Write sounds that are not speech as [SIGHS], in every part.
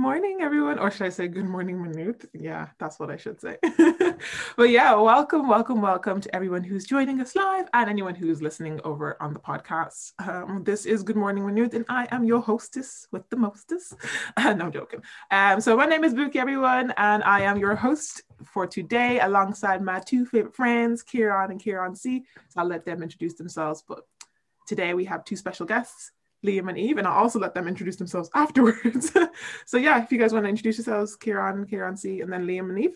Morning, everyone. Or should I say good morning, Maynooth? Yeah, that's what I should say. [LAUGHS] but yeah, welcome, welcome, welcome to everyone who's joining us live and anyone who's listening over on the podcast. Um, this is Good Morning Maynooth, and I am your hostess with the mostest. [LAUGHS] no, I'm joking. Um, so my name is Buki, everyone, and I am your host for today alongside my two favorite friends, Kieran and Kieran C. So I'll let them introduce themselves. But today we have two special guests. Liam and Eve, and I'll also let them introduce themselves [LAUGHS] afterwards. [LAUGHS] so yeah, if you guys want to introduce yourselves, Kieran, Kieran C, and then Liam and Eve.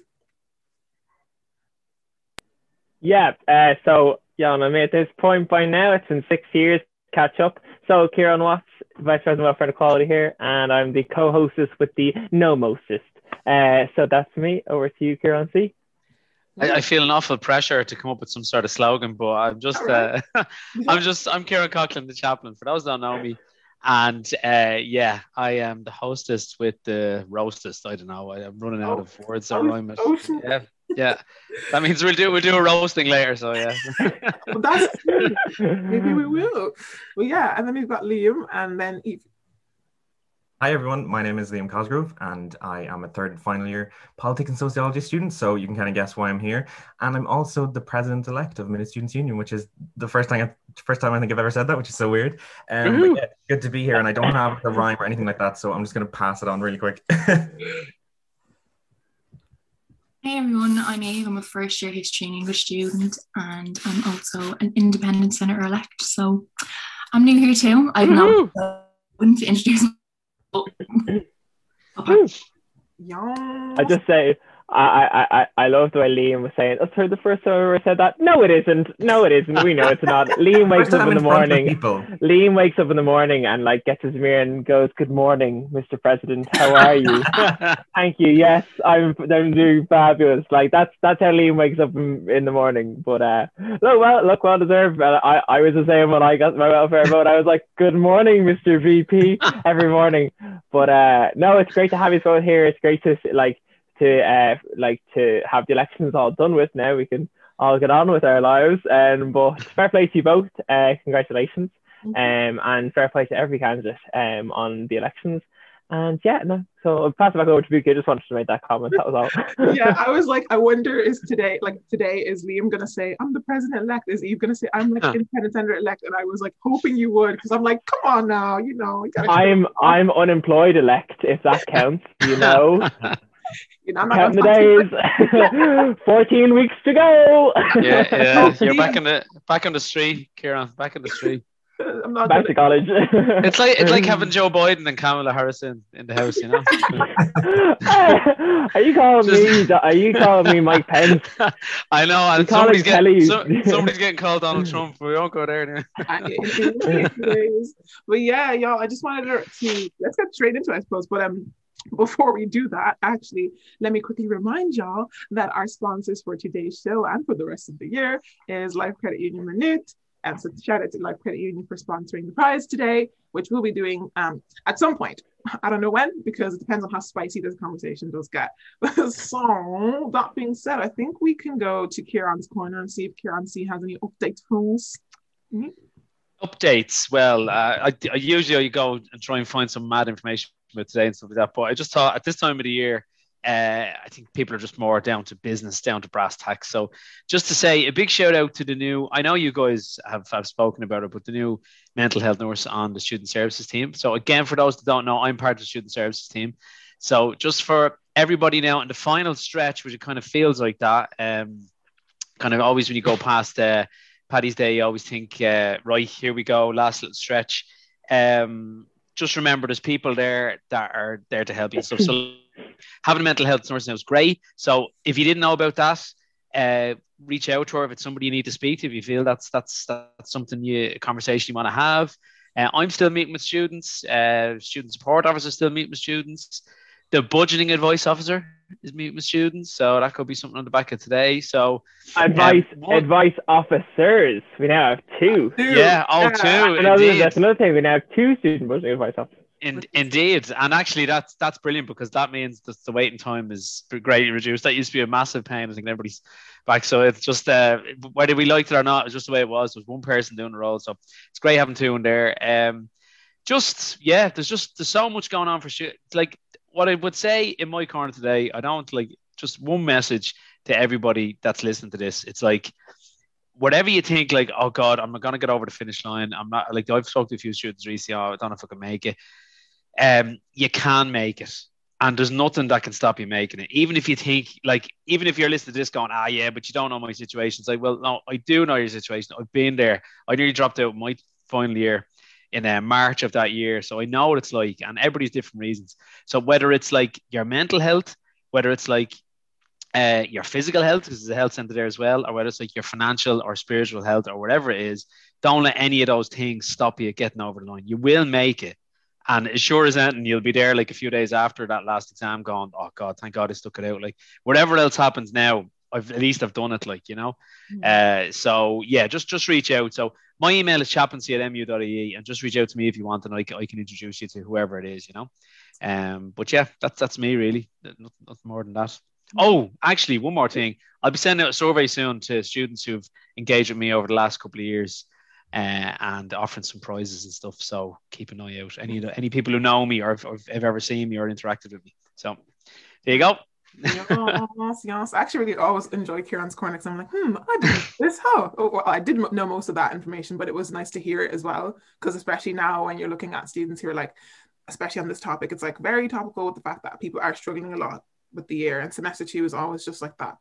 Yeah, uh, so yeah, I'm at this point by now. It's been six years catch up. So Kieran Watts, Vice President of Welfare and Equality here, and I'm the co-hostess with the No Mostest. Uh, so that's me. Over to you, Kieran C. I, I, feel an awful pressure to come up with some sort of slogan, but I'm just, uh, [LAUGHS] I'm just, I'm Kieran Coughlin, the chaplain. For those that know me, and uh, yeah, I am the hostess with the roastest. I don't know. I, am running out of words that rhyme it. Yeah, yeah. That means we'll do we'll do a roasting later. So yeah. [LAUGHS] well, that's true. Maybe we [LAUGHS] will. Well, yeah, and then we've got Liam, and then Eve. Hi everyone, my name is Liam Cosgrove and I am a third and final year politics and sociology student, so you can kind of guess why I'm here. And I'm also the president-elect of Maynooth Students Union, which is the first time I, first time I think I've ever said that, which is so weird. Um, yeah, good to be here, and I don't have the rhyme or anything like that, so I'm just going to pass it on really quick. [LAUGHS] Hey everyone, I'm Eve. I'm a first year history and English student, and I'm also an independent senator elect. So I'm new here too. I've not to introduce. Oh. [LAUGHS] I just say I, I, I, I love the way Liam was saying, that's her the first time I ever said that. No, it isn't. No, it isn't. We know it's not. [LAUGHS] Liam wakes up in the morning. Liam wakes up in the morning and like gets his mirror and goes, Good morning, Mr. President. How are you? [LAUGHS] Thank you. Yes, I'm I'm doing fabulous. Like that's that's how Liam wakes up in, in the morning. But uh look well look well deserved. I, I was the same when I got my welfare vote. I was like, Good morning, Mr. VP, every morning. But uh no, it's great to have you both here. It's great to like to uh, like to have the elections all done with now. We can all get on with our lives. Um, but fair play to you both. Uh, congratulations. Um, and fair play to every candidate um, on the elections. And yeah, no, so I'll pass it back over to Buki. I just wanted to make that comment. That was all. [LAUGHS] yeah, I was like, I wonder is [LAUGHS] today, like today, is Liam gonna say, I'm the president elect? Is Eve gonna say, I'm like independent senator elect? And I was like hoping you would, because I'm like, come on now, you know. You I'm I'm unemployed elect, if that counts, you [LAUGHS] know. You know, I'm not the days. [LAUGHS] 14 weeks to go. yeah, yeah. [LAUGHS] You're back in the back on the street, Kieran. Back in the street. [LAUGHS] I'm not back to college. it's like it's like having Joe Biden and Kamala Harris in, in the house, you know. are you calling Just... me? Are you calling me Mike Pence? I know, and somebody's getting some, somebody's getting called Donald Trump. We won't go there. but yeah, y'all, I just wanted to let's get straight into it, I suppose. But um, [LAUGHS] before we do that, actually, let me quickly remind y'all that our sponsors for today's show and for the rest of the year is Life Credit Union Maynooth. And so shout out to Life Credit Union for sponsoring the prize today, which we'll be doing um, at some point. I don't know when because it depends on how spicy this conversation does get. [LAUGHS] so that being said, I think we can go to Kieran's corner and see if Kieran C has any updates for us. Mm-hmm. Updates. Well, uh, I, I usually go and try and find some mad information about today and stuff like that. But I just thought at this time of the year, uh, I think people are just more down to business, down to brass tacks. So just to say a big shout out to the new, I know you guys have, have spoken about it, but the new mental health nurse on the student services team. So again, for those that don't know, I'm part of the student services team. So just for everybody now in the final stretch, which it kind of feels like that, um, kind of always when you go past uh, Paddy's Day, you always think, uh, right, here we go, last little stretch. Um, just remember there's people there that are there to help you. So, so [LAUGHS] having a mental health nurse now is great. So if you didn't know about that, uh, reach out to her if it's somebody you need to speak to. If you feel that's that's that's something you a conversation you want to have. Uh, I'm still meeting with students. Uh, student support officer still meeting with students. The budgeting advice officer is meeting with students, so that could be something on the back of today. So advice um, advice officers, we now have two. two. Yeah, oh, yeah. two. Another, that's another thing. We now have two student budgeting advice officers. In, indeed, and actually, that's that's brilliant because that means that the waiting time is greatly reduced. That used to be a massive pain. I think everybody's back, so it's just uh, whether we liked it or not, it's just the way it was. There was one person doing the role, so it's great having two in there. Um, just yeah, there's just there's so much going on for sure. Like what I would say in my corner today, I don't like just one message to everybody that's listening to this. It's like whatever you think, like, oh God, I'm not gonna get over the finish line. I'm not like I've talked to a few students recently, oh, I don't know if I can make it. Um, you can make it. And there's nothing that can stop you making it. Even if you think, like, even if you're listening to this going, ah, yeah, but you don't know my situation. It's like, well, no, I do know your situation. I've been there. I nearly dropped out my final year in uh, March of that year. So I know what it's like, and everybody's different reasons. So whether it's like your mental health, whether it's like uh, your physical health, because there's a health center there as well, or whether it's like your financial or spiritual health or whatever it is, don't let any of those things stop you getting over the line. You will make it. And as sure as anything, you'll be there like a few days after that last exam going, oh God, thank God I stuck it out. Like whatever else happens now, I've at least I've done it, like, you know. Mm-hmm. Uh, so yeah, just just reach out. So my email is chaplaincy at mu.ie and just reach out to me if you want and I, I can introduce you to whoever it is, you know. Um, but yeah, that's that's me really. Nothing, nothing more than that. Oh, actually, one more thing. I'll be sending out a survey soon to students who've engaged with me over the last couple of years uh, and offering some prizes and stuff. So keep an eye out. Any any people who know me or have, have ever seen me or interacted with me. So there you go. Yes, yes. I actually really always enjoy Kieran's corner because I'm like, hmm, I did this. How? Oh, well, I did know most of that information, but it was nice to hear it as well. Because especially now, when you're looking at students who are like, especially on this topic, it's like very topical with the fact that people are struggling a lot with the year, and semester two is always just like that.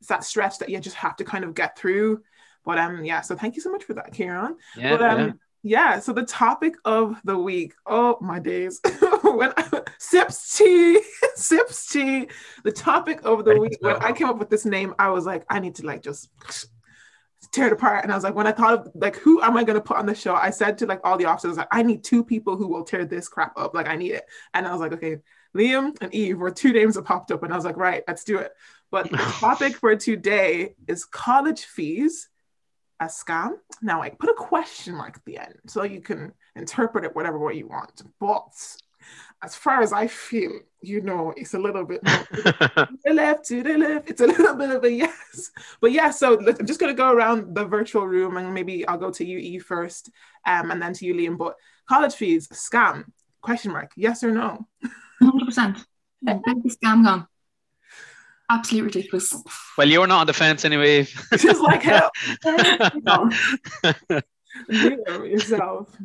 It's that stretch that you just have to kind of get through. But um, yeah. So thank you so much for that, Kieran. Yeah, but, um, yeah yeah so the topic of the week oh my days [LAUGHS] when I, [LAUGHS] sips tea [LAUGHS] sips tea the topic of the week when i came up with this name i was like i need to like just [SNIFFS] tear it apart. And i was like when i thought of like who am i going to put on the show i said to like all the officers like i need two people who will tear this crap up. Like i need it. And i was like okay liam and eve were two names that popped up and i was like right let's do it. But the [LAUGHS] topic for today is college fees a scam. Now I put a question mark at the end so you can interpret it whatever way you want. But as far as I feel, you know, it's a little bit more [LAUGHS] to the left, to the left. It's a little bit of a yes. But yeah, so I'm just gonna go around the virtual room and maybe I'll go to you, E first, um, and then to you, Liam. But college fees, scam, question mark, yes or no? 100%. scam gone absolutely ridiculous. Well, you're not on the fence anyway. [LAUGHS] Just like hell. you [LAUGHS] know yourself.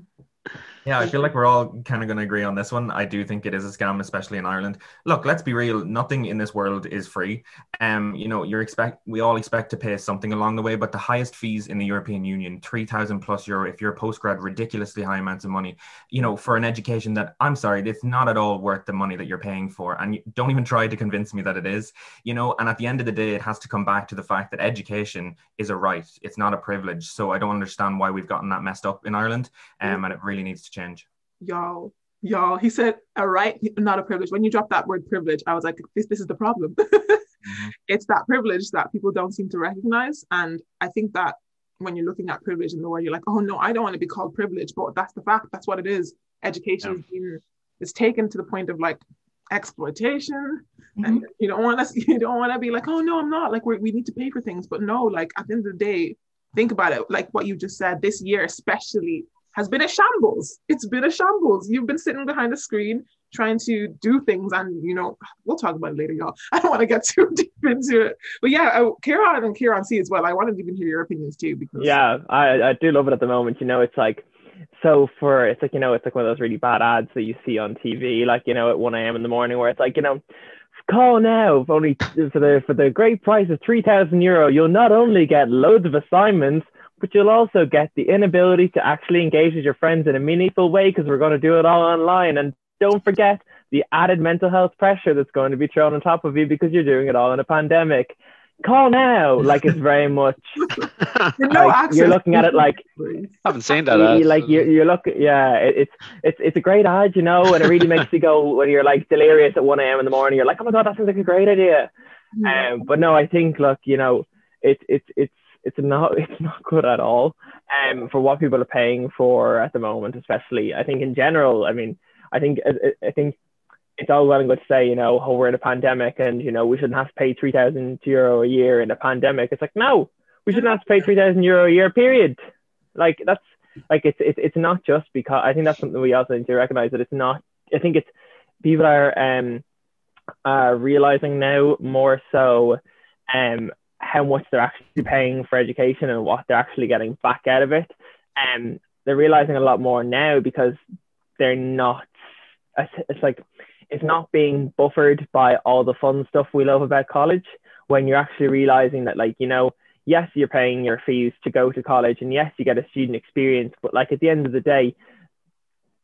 Yeah, I feel like we're all kind of going to agree on this one. I do think it is a scam, especially in Ireland. Look, let's be real. Nothing in this world is free. Um, you know, you're expect we all expect to pay something along the way, but the highest fees in the European Union, three thousand plus euro. If you're a postgrad, ridiculously high amounts of money. You know, for an education that I'm sorry, it's not at all worth the money that you're paying for, and don't even try to convince me that it is. You know, and at the end of the day, it has to come back to the fact that education is a right. It's not a privilege. So I don't understand why we've gotten that messed up in Ireland, um, and it really needs to change. Y'all, y'all. He said, "A right, not a privilege." When you drop that word privilege, I was like, "This, this is the problem." [LAUGHS] mm-hmm. It's that privilege that people don't seem to recognize, and I think that when you're looking at privilege in the world, you're like, "Oh no, I don't want to be called privilege," but that's the fact. That's what it is. Education yeah. is, being, is taken to the point of like exploitation mm-hmm. and you don't want to [LAUGHS] you don't want to be like oh no i'm not like we we need to pay for things but no like at the end of the day think about it like what you just said this year especially has been a shambles. It's been a shambles. You've been sitting behind a screen trying to do things, and you know, we'll talk about it later, y'all. [LAUGHS] I don't want to get too [LAUGHS] deep into it, but yeah, uh, Kieran and Kieran C as well. I wanted to even hear your opinions too, because yeah, I, I do love it at the moment. You know, it's like so for it's like you know, it's like one of those really bad ads that you see on TV, like you know, at one a.m. in the morning, where it's like you know call now for only for the for the great price of three thousand euro. You'll not only get loads of assignments, but you'll also get the inability to actually engage with your friends in a meaningful way because we're going to do it all online. And don't forget the added mental health pressure that's going to be thrown on top of you because you're doing it all in a pandemic. Call now, like it's very much. [LAUGHS] no like, you're looking at it like I haven't seen that. Ad, like you, you look, yeah, it, it's it's it's a great ad, you know, and it really makes you go [LAUGHS] when you're like delirious at one a.m. in the morning. You're like, oh my god, that sounds like a great idea. Yeah. Um, but no, I think look, you know, it's it's it's it's not [LAUGHS] it's not good at all um for what people are paying for at the moment especially i think in general i mean i think i, think it's all well and good to say you know oh we're in a pandemic and you know we shouldn't have to pay 3000 euro a year in a pandemic. It's like no we shouldn't have to pay 3000 euro a year period. Like that's like it's, it's it's not just because i think that's something we also need to recognize that it's not i think it's people are um, uh, realizing now more so um, how much they're actually paying for education and what they're actually getting back out of it. And um, they're realizing a lot more now because they're not, it's like, it's not being buffered by all the fun stuff we love about college when you're actually realizing that, like, you know, yes, you're paying your fees to go to college and yes, you get a student experience, but like at the end of the day,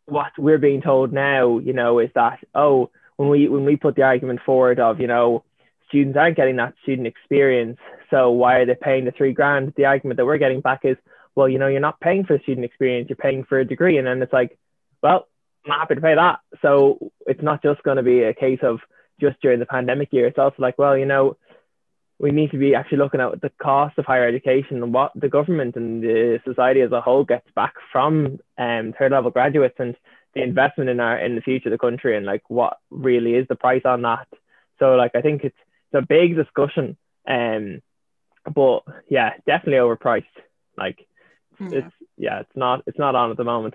what we're being told now, you know, is that, oh, when we when we put the argument forward of, you know, students aren't getting that student experience, so why are they paying the three grand? The argument that we're getting back is, well, you know, you're not paying for student experience, you're paying for a degree. And then it's like, well, I'm happy to pay that. So it's not just going to be a case of just during the pandemic year. It's also like, well, you know, we need to be actually looking at the cost of higher education and what the government and the society as a whole gets back from um, third level graduates and the investment in our in the future of the country and like what really is the price on that. So like I think it's it's a big discussion. Um but yeah, definitely overpriced. Like yeah. it's yeah, it's not it's not on at the moment.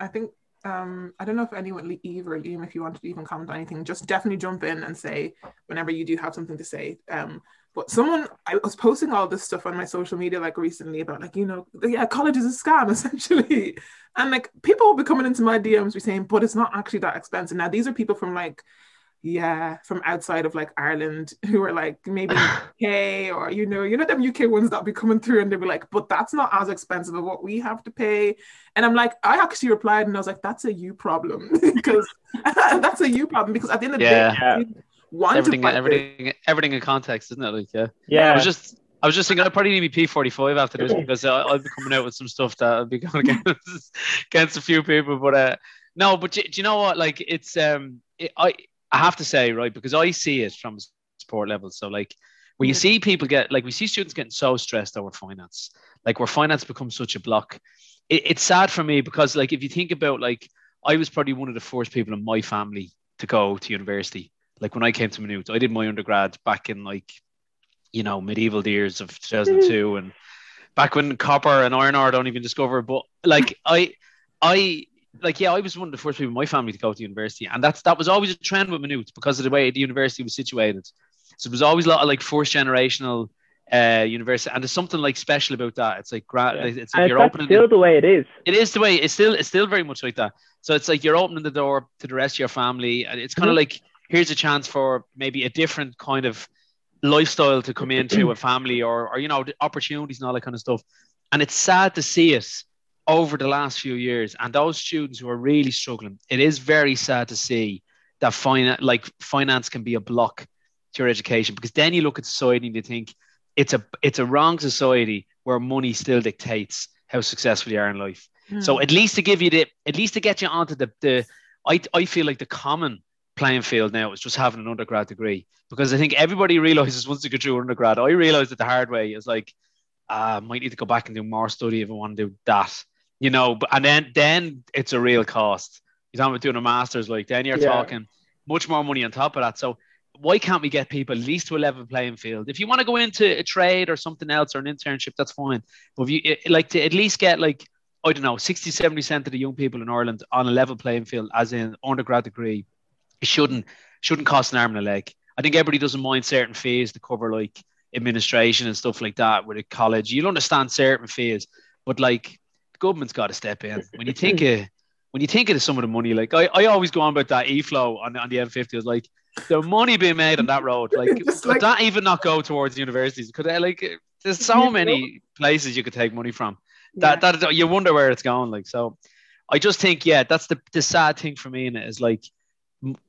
I think um, I don't know if anyone, Eve or Liam, if you wanted to even comment on anything, just definitely jump in and say whenever you do have something to say. Um, but someone, I was posting all this stuff on my social media like recently about like, you know, yeah, college is a scam [LAUGHS] essentially. And like people will be coming into my DMs be saying, but it's not actually that expensive. Now, these are people from like yeah, from outside of like Ireland [LAUGHS] who are like maybe [LAUGHS] UK or you know, you know them UK ones that be coming through and they'll be like, but that's not as expensive of what we have to pay. And I'm like, I actually replied and I was like, that's a you problem [LAUGHS] because that's a you problem because at the end of the yeah. day, want everything, everything, everything in context, isn't it? Like, yeah, yeah. I was just, I was just thinking, I probably need me P45 after this because I'll, I'll, be coming out with some stuff that I'll be going against, against a few people. But uh, no, but do, do you know what? Like, it's um, it, I I have to say, right, because I see it from support level. So like when you mm. see people get like we see students getting so stressed over finance, like where finance becomes such a block. It, it's sad for me because like if you think about like I was probably one of the first people in my family to go to university. Like when I came to Maynooth, I did my undergrad back in like, you know, medieval years of 2002 mm-hmm. and back when copper and iron ore don't even discover. But like I, I like yeah, I was one of the first people in my family to go to university, and that's that was always a trend with Maynooth because of the way the university was situated. So it was always a lot of like first generational uh, university, and there's something like special about that. It's like gra- yeah. it's like you're opening. Still the way it is. It is the way it's still it's still very much like that. So it's like you're opening the door to the rest of your family, and it's kind of mm-hmm. like here's a chance for maybe a different kind of lifestyle to come into [CLEARS THROAT] a family, or or you know opportunities and all that kind of stuff. And it's sad to see it over the last few years and those students who are really struggling it is very sad to see that finance like finance can be a block to your education because then you look at society and you think it's a it's a wrong society where money still dictates how successful you are in life. Mm. so at least to give you the at least to get you onto the the I, I feel like the common playing field now is just having an undergrad degree because I think everybody [LAUGHS] realizes once they go through undergrad I realized it the hard way. Is like uh, I might need to go back and do more study if I want to do that you know, but and then then it's a real cost. You're talking about doing a master's, like then you're yeah. talking much more money on top of that. So why can't we get people at least to a level playing field? If you want to go into a trade or something else or an internship, that's fine. But if you like to at least get like I don't know, 60, 70 percent of the young people in Ireland on a level playing field, as in undergrad degree, it shouldn't shouldn't cost an arm and a leg. I think everybody doesn't mind certain fees to cover like administration and stuff like that with a college. You'll understand certain fees, but like government's got to step in. When you think [LAUGHS] of when you think of some of the money, like I, I always go on about that e-flow on, on the M50. was like the money being made on that road, like [LAUGHS] could like, that even not go towards universities? Could I, like there's so many places you could take money from that yeah. that you wonder where it's going. Like so, I just think yeah, that's the the sad thing for me in it is like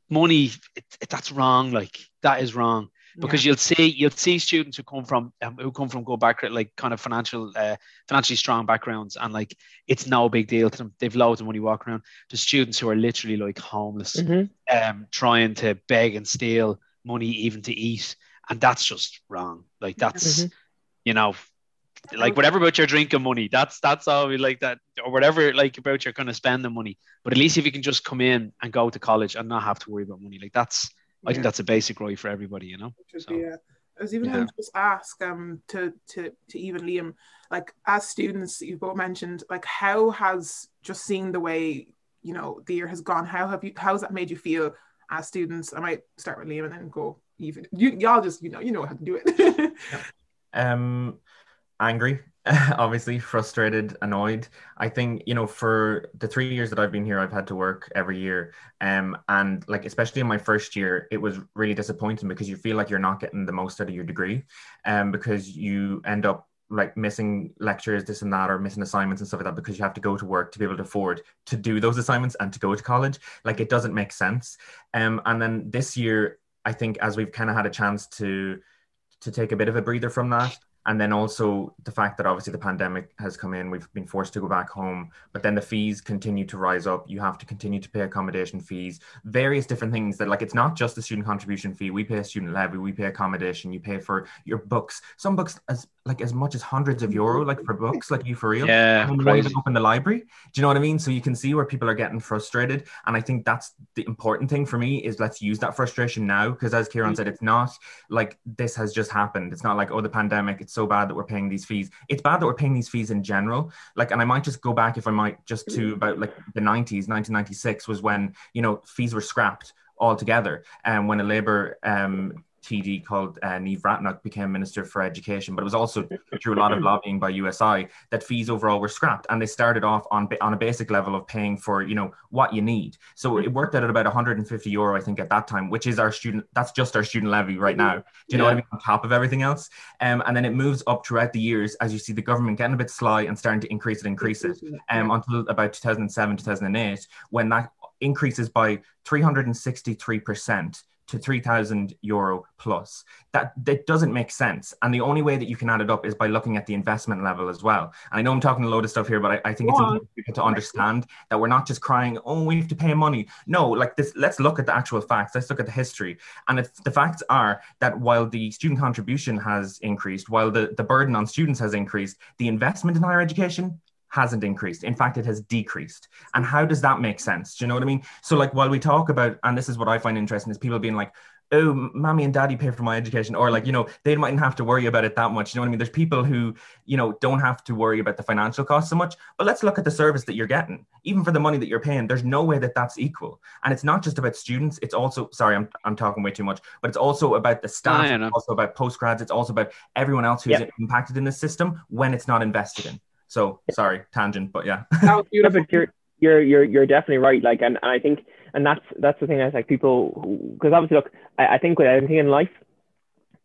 money. It, it, that's wrong. Like that is wrong because yeah. you'll see you'll see students who come from um, who come from go back like kind of financial uh, financially strong backgrounds and like it's no big deal to them they've loads of money walking around to students who are literally like homeless mm-hmm. um trying to beg and steal money even to eat and that's just wrong like that's mm-hmm. you know like whatever about your drinking money that's that's all we like that or whatever like about your kind of spending money but at least if you can just come in and go to college and not have to worry about money like that's I think that's a basic right for everybody, you know. So, be, uh, I was even yeah. going to just ask um to to to even Liam, like as students, you both mentioned, like how has just seeing the way you know the year has gone how have you how's that made you feel as students? I might start with liam and then go even you y'all just you know you know how to do it. [LAUGHS] Um angry [LAUGHS] obviously frustrated annoyed i think you know for the three years that i've been here i've had to work every year um and like especially in my first year it was really disappointing because you feel like you're not getting the most out of your degree um because you end up like missing lectures, this and that, or missing assignments and stuff like that because you have to go to work to be able to afford to do those assignments and to go to college. Like it doesn't make sense. Um, and then this year, I think as we've kind of had a chance to to take a bit of a breather from that, and then also the fact that obviously the pandemic has come in we've been forced to go back home but then the fees continue to rise up. You have to continue to pay accommodation fees various different things that like it's not just the student contribution fee. We pay a student levy we pay accommodation you pay for your books. Some books as like as much as hundreds of euro like for books like you for real. Yeah and crazy. up in the library. Do you know what i mean? So you can see where people are getting frustrated. And i think that's the important thing for me is let's use that frustration now because as kieran mm-hmm. said it's not like this has just happened. It's not like oh the pandemic it's so bad that we're paying these fees. It's bad that we're paying these fees in general. Like, and I might just go back if I might just to about like the 90s, 1996 was when, you know, fees were scrapped altogether. And when a Labour um, TD called uh, Niamh Bhreathnach became Minister for Education, but it was also through a lot of lobbying by USI that fees overall were scrapped, and they started off on on a basic level of paying for you know what you need. So it worked out at about 150 euro, I think, at that time, which is our student. That's just our student levy right now. Do you know what I mean? On top of everything else, um, and then it moves up throughout the years as you see the government getting a bit sly and starting to increase it, increase it, um, until about 2007, 2008, when that increases by 363 percent to 3000 euro plus. That that doesn't make sense. And the only way that you can add it up is by looking at the investment level as well. And i know i'm talking a load of stuff here but i, I think it's important to understand that we're not just crying oh we have to pay money. No like this let's look at the actual facts. Let's look at the history. And if the facts are that while the student contribution has increased while the, the burden on students has increased the investment in higher education hasn't increased. In fact, it has decreased. And how does that make sense? Do you know what I mean? So, like, while we talk about, and this is what I find interesting, is people being like, oh, mommy and daddy pay for my education, or like, you know, they mightn't have to worry about it that much. You know what I mean? There's people who, you know, don't have to worry about the financial cost so much. But let's look at the service that you're getting, even for the money that you're paying. There's no way that that's equal. And it's not just about students. It's also, sorry, I'm, I'm talking way too much, but it's also about the staff, it's also about postgrads. It's also about everyone else who's yep. impacted in the system when it's not invested in. So sorry, tangent, but yeah. [LAUGHS] no, you're, you're you're you're definitely right. Like, and, and I think, and that's that's the thing. Is like people, because obviously, look, I, I think with anything in life,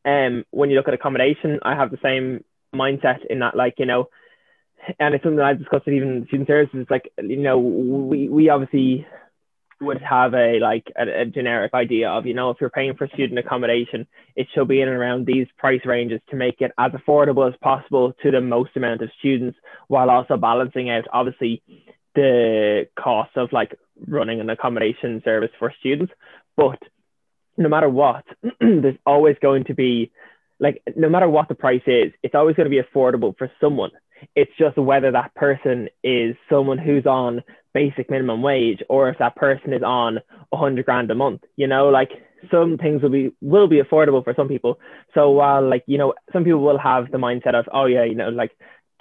um, when you look at accommodation, I have the same mindset in that, like, you know, and it's something I've discussed with even student services. Like, you know, we we obviously would have a like a, a, generic idea of you know if you're paying for student accommodation it should be in and around these price ranges to make it as affordable as possible to the most amount of students while also balancing out obviously the cost of like running an accommodation service for students. But no matter what [CLEARS THROAT] there's always going to be like no matter what the price is it's always going to be affordable for someone it's just whether that person is someone who's on basic minimum wage or if that person is on a hundred grand a month. You know, like some things will be will be affordable for some people. So while like, you know, some people will have the mindset of, oh yeah, you know, like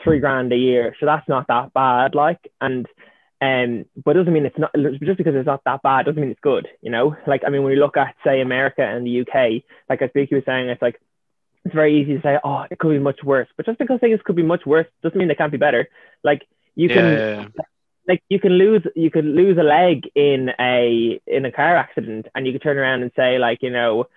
three grand a year. So that's not that bad. Like and um, but doesn't mean it's not just because it's not that bad doesn't mean it's good, you know. Like I mean, when you look at say America and the UK, like as Vicky was saying, it's like it's very easy to say, oh, it could be much worse. But just because things could be much worse doesn't mean they can't be better. Like you can, yeah. like you can lose, you could lose a leg in a in a car accident, and you could turn around and say, like, you know,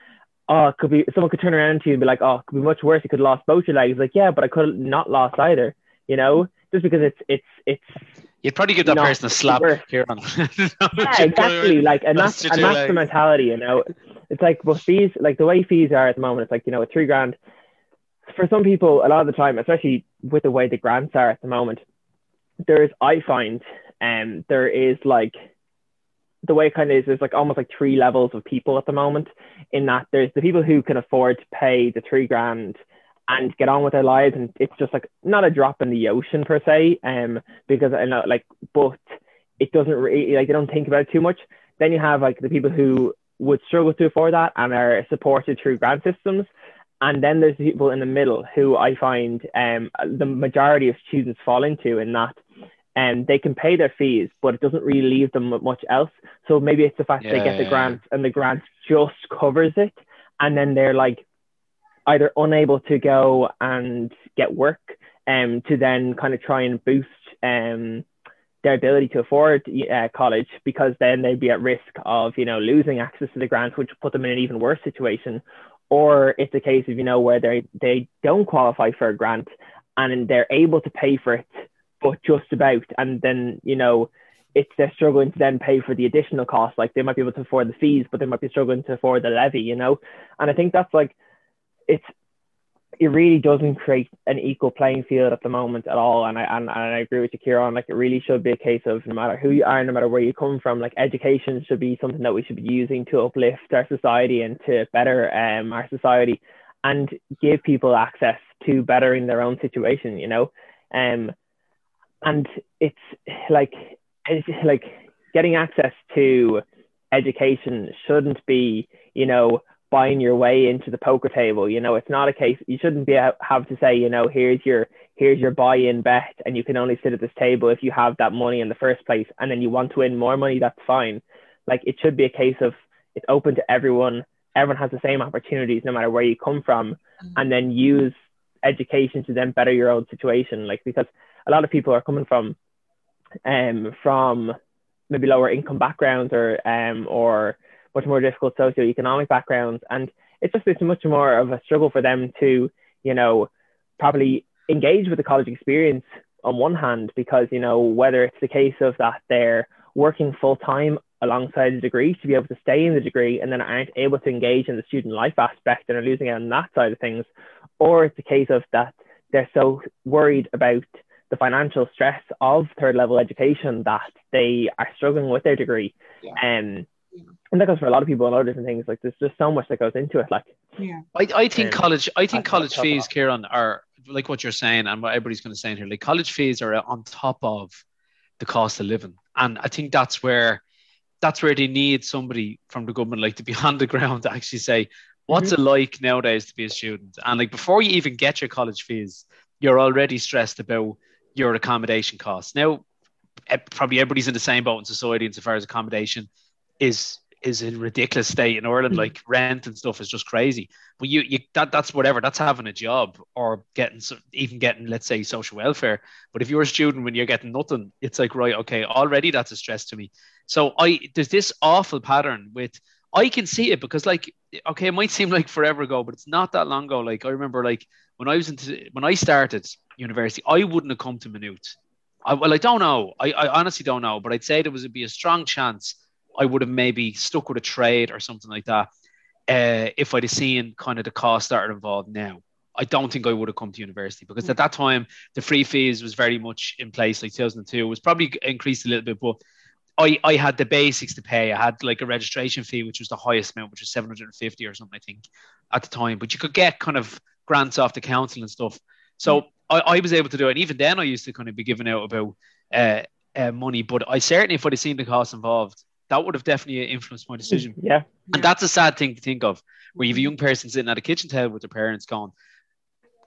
oh, it could be someone could turn around to you and be like, oh, it could be much worse. You could have lost both your legs. Like, yeah, but I could have not lost either. You know, just because it's it's it's. You'd probably give that person a slap here on. [LAUGHS] yeah, exactly. Like, and that's, that's and that's the mentality. You know, it's like well fees like the way fees are at the moment it's like you know a three grand for some people a lot of the time especially with the way the grants are at the moment there's i find um there is like the way it kind of is there's like almost like three levels of people at the moment in that there's the people who can afford to pay the three grand and get on with their lives and it's just like not a drop in the ocean per se um because i know like but it doesn't really like they don't think about it too much then you have like the people who would struggle to afford that and are supported through grant systems. And then there's people in the middle who I find um, the majority of students fall into in that and they can pay their fees, but it doesn't really leave them with much else. So maybe it's the fact yeah, they get the grant and the grant just covers it, and then they're like either unable to go and get work um, to then kind of try and boost um, their ability to afford uh, college because then they'd be at risk of you know losing access to the grants which put them in an even worse situation. Or it's a case of you know where they they don't qualify for a grant and they're able to pay for it, but just about, and then you know it's they're struggling to then pay for the additional costs. Like they might be able to afford the fees, but they might be struggling to afford the levy, you know. And I think that's like it's it really doesn't create an equal playing field at the moment at all. And I and, and I agree with you, Kieran. Like it really should be a case of no matter who you are, no matter where you come from, like education should be something that we should be using to uplift our society and to better um, our society and give people access to bettering their own situation, you know. Um and it's like it's like getting access to education shouldn't be, you know, buying your way into the poker table. You know, it's not a case you shouldn't be have to say, you know, here's your here's your buy-in bet, and you can only sit at this table if you have that money in the first place, and then you want to win more money. That's fine. Like it should be a case of it's open to everyone. Everyone has the same opportunities, no matter where you come from, mm-hmm. and then use education to then better your own situation. Like because a lot of people are coming from, um, from maybe lower income backgrounds or um or much more difficult socioeconomic backgrounds. And it's just it's much more of a struggle for them to, you know, probably engage with the college experience on one hand, because, you know, whether it's the case of that they're working full time alongside the degree to be able to stay in the degree and then aren't able to engage in the student life aspect and are losing out on that side of things, or it's a case of that they're so worried about the financial stress of third level education that they are struggling with their degree. Yeah. Um, and that goes for a lot of people and other different things. Like there's just so much that goes into it. Like, yeah, I, I think um, college, I think college fees, Kieran, are like what you're saying and what everybody's going to say in here. Like college fees are on top of the cost of living, and I think that's where that's where they need somebody from the government like to be [LAUGHS] on the ground to actually say what's mm-hmm. it like nowadays to be a student, and like before you even get your college fees, you're already stressed about your accommodation costs. Now, probably everybody's in the same boat in society insofar as accommodation is is in ridiculous state in Ireland. Hmm. Like rent and stuff is just crazy. But you, you that that's whatever. That's having a job or getting even getting let's say social welfare. But if you're a student when you're getting nothing, it's like right, okay, already that's a stress to me. So I there's this awful pattern with I can see it because like okay, it might seem like forever ago, but it's not that long ago. Like I remember like when I was into when I started university, I wouldn't have come to Maynooth. I, well, I don't know. I, I honestly don't know, but I'd say there was be a strong chance I would have maybe stuck with a trade or something like that uh, if I'd have seen kind of the costs that are involved now. I don't think I would have come to university because at that time the free fees was very much in place. Like 2002 was probably increased a little bit, but I, I had the basics to pay. I had like a registration fee, which was the highest amount, which was 750 or something, I think, at the time. But you could get kind of grants off the council and stuff. So I, I was able to do it. And even then, I used to kind of be giving out about uh, uh, money. But I certainly, if I'd have seen the costs involved, that would have definitely influenced my decision. Yeah. And that's a sad thing to think of, where you have a young person sitting at a kitchen table with their parents going,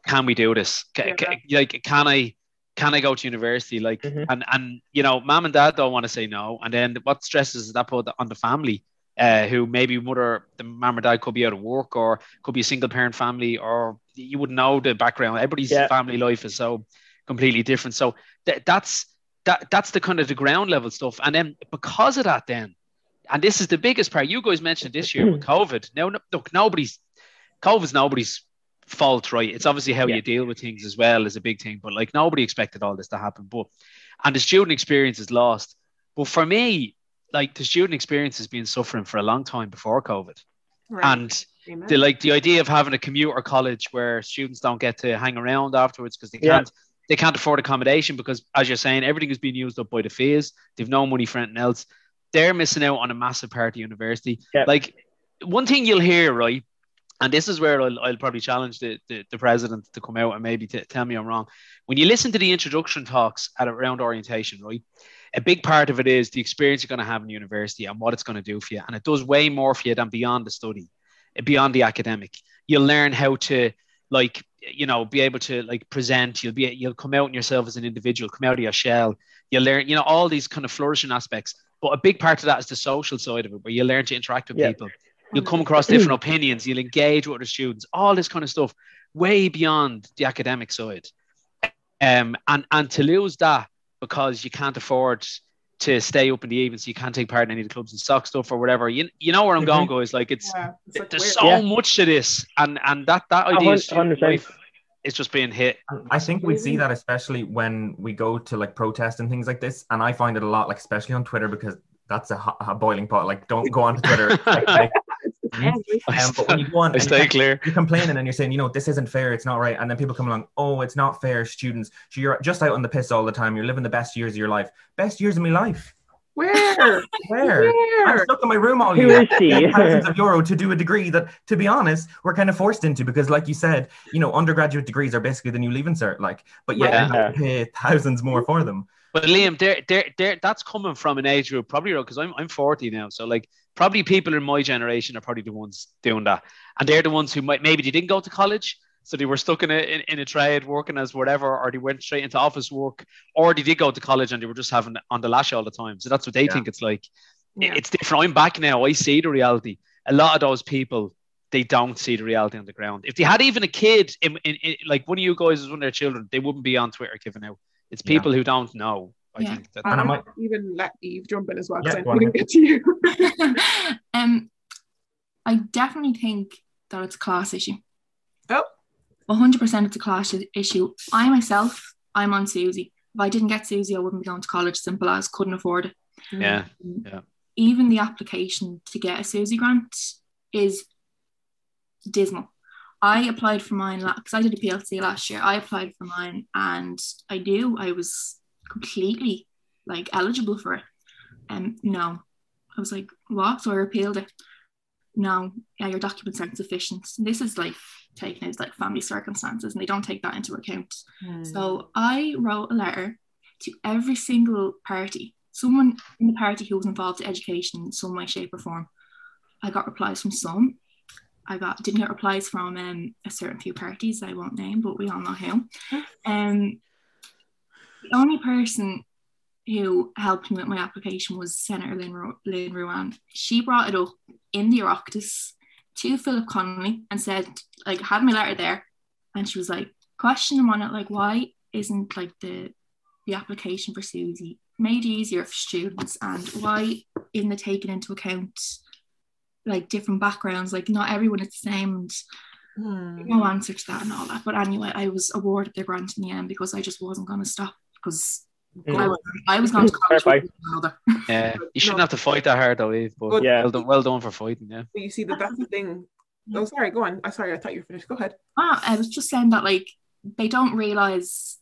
Can we do this? Can, yeah. can, like, can I can I go to university? Like mm-hmm. and and you know, mom and dad don't want to say no. And then what stresses that put on the family? Uh, who maybe mother, the mom or dad could be out of work or could be a single parent family, or you wouldn't know the background. Everybody's yeah. family life is so completely different. So th- that's that that's the kind of the ground level stuff. And then because of that, then, and this is the biggest part. You guys mentioned this year with mm. COVID. Now, look, nobody's COVID's nobody's fault, right? It's obviously how yeah. you deal with things as well is a big thing. But like nobody expected all this to happen. But and the student experience is lost. But for me, like the student experience has been suffering for a long time before COVID. Right. And Amen. the like the idea of having a commuter college where students don't get to hang around afterwards because they can't they can't afford accommodation because, as you're saying, everything is being used up by the fees. They've no money for anything else. They're missing out on a massive part of university. Yeah. Like one thing you'll hear, right? And this is where I'll, I'll probably challenge the, the, the, president to come out and maybe t- tell me I'm wrong. When you listen to the introduction talks at around orientation, right? A big part of it is the experience you're going to have in university and what it's going to do for you. And it does way more for you than beyond the study, beyond the academic. You'll learn how to like you know be able to like present you'll be you'll come out in yourself as an individual come out of your shell you'll learn you know all these kind of flourishing aspects. But a big part of that is the social side of it where you learn to interact with yeah. people. You'll come across different [CLEARS THROAT] opinions you'll engage with other students all this kind of stuff way beyond the academic side. Um and and to lose that because you can't afford to stay up in the evening, so you can't take part in any of the clubs and stock stuff or whatever. You, you know where I'm mm-hmm. going, guys. Like it's, yeah, it's like there's weird. so yeah. much to this, and and that that idea is it's just being hit. I think we see that especially when we go to like protest and things like this, and I find it a lot, like especially on Twitter because that's a, a boiling pot. Like, don't go on Twitter. [LAUGHS] like, like, um, but when you go on, I stay clear. You're complaining and you're saying, you know, this isn't fair. It's not right. And then people come along. Oh, it's not fair, students. So you're just out on the piss all the time. You're living the best years of your life. Best years of my life. Where? [LAUGHS] Where? Where? I'm stuck in my room all year. [LAUGHS] Thousands of euro to do a degree that, to be honest, we're kind of forced into because, like you said, you know, undergraduate degrees are basically the new leaving cert. Like, but yet yeah. you have to pay thousands more for them. But Liam, they're, they're, they're, that's coming from an age group, probably because I'm, I'm 40 now. So, like, probably people in my generation are probably the ones doing that. And they're the ones who might maybe they didn't go to college. So they were stuck in a, in, in a trade working as whatever, or they went straight into office work, or they did go to college and they were just having on the lash all the time. So that's what they yeah. think it's like. Yeah. It's different. I'm back now. I see the reality. A lot of those people, they don't see the reality on the ground. If they had even a kid, in, in, in like one of you guys is one of their children, they wouldn't be on Twitter giving out it's people yeah. who don't know. I yeah. think that. And I might even let Eve jump in as well because yeah, I didn't get to you. [LAUGHS] um, I definitely think that it's a class issue. Oh. 100% it's a class issue. I myself, I'm on SUSI. If I didn't get SUSI, I wouldn't be going to college. Simple as couldn't afford it. Yeah. Um, yeah. Even the application to get a SUSI grant is dismal. I applied for mine because I did a PLC last year. I applied for mine and I knew I was completely like eligible for it. And um, no, I was like, what? So I repealed it. No, yeah, your documents aren't sufficient. This is like taken as like family circumstances and they don't take that into account. Mm. So I wrote a letter to every single party, someone in the party who was involved in education in some way, shape, or form. I got replies from some, I got didn't get replies from um, a certain few parties I won't name, but we all know who. Um, the only person who helped me with my application was Senator Lynn, Ru- Lynn Ruane. She brought it up in the Oireachtas to Philip Connolly and said, like, had my letter there, and she was like, question him on it, like, why isn't like the the application for SUSI made easier for students, and why isn't it taken into account like different backgrounds. Like not everyone is the same. And hmm. no answer to that and all that. But anyway, I was awarded the grant in the end because I just wasn't going to stop because mm. I, was, I was going to college. yeah, you [LAUGHS] shouldn't no. have to fight that hard though, Eve. But, but yeah, well done, well done for fighting. Yeah. But you see that that's the thing. Oh, sorry. Go on. I'm sorry. I thought you were finished. Go ahead. Ah, I was just saying that like they don't realize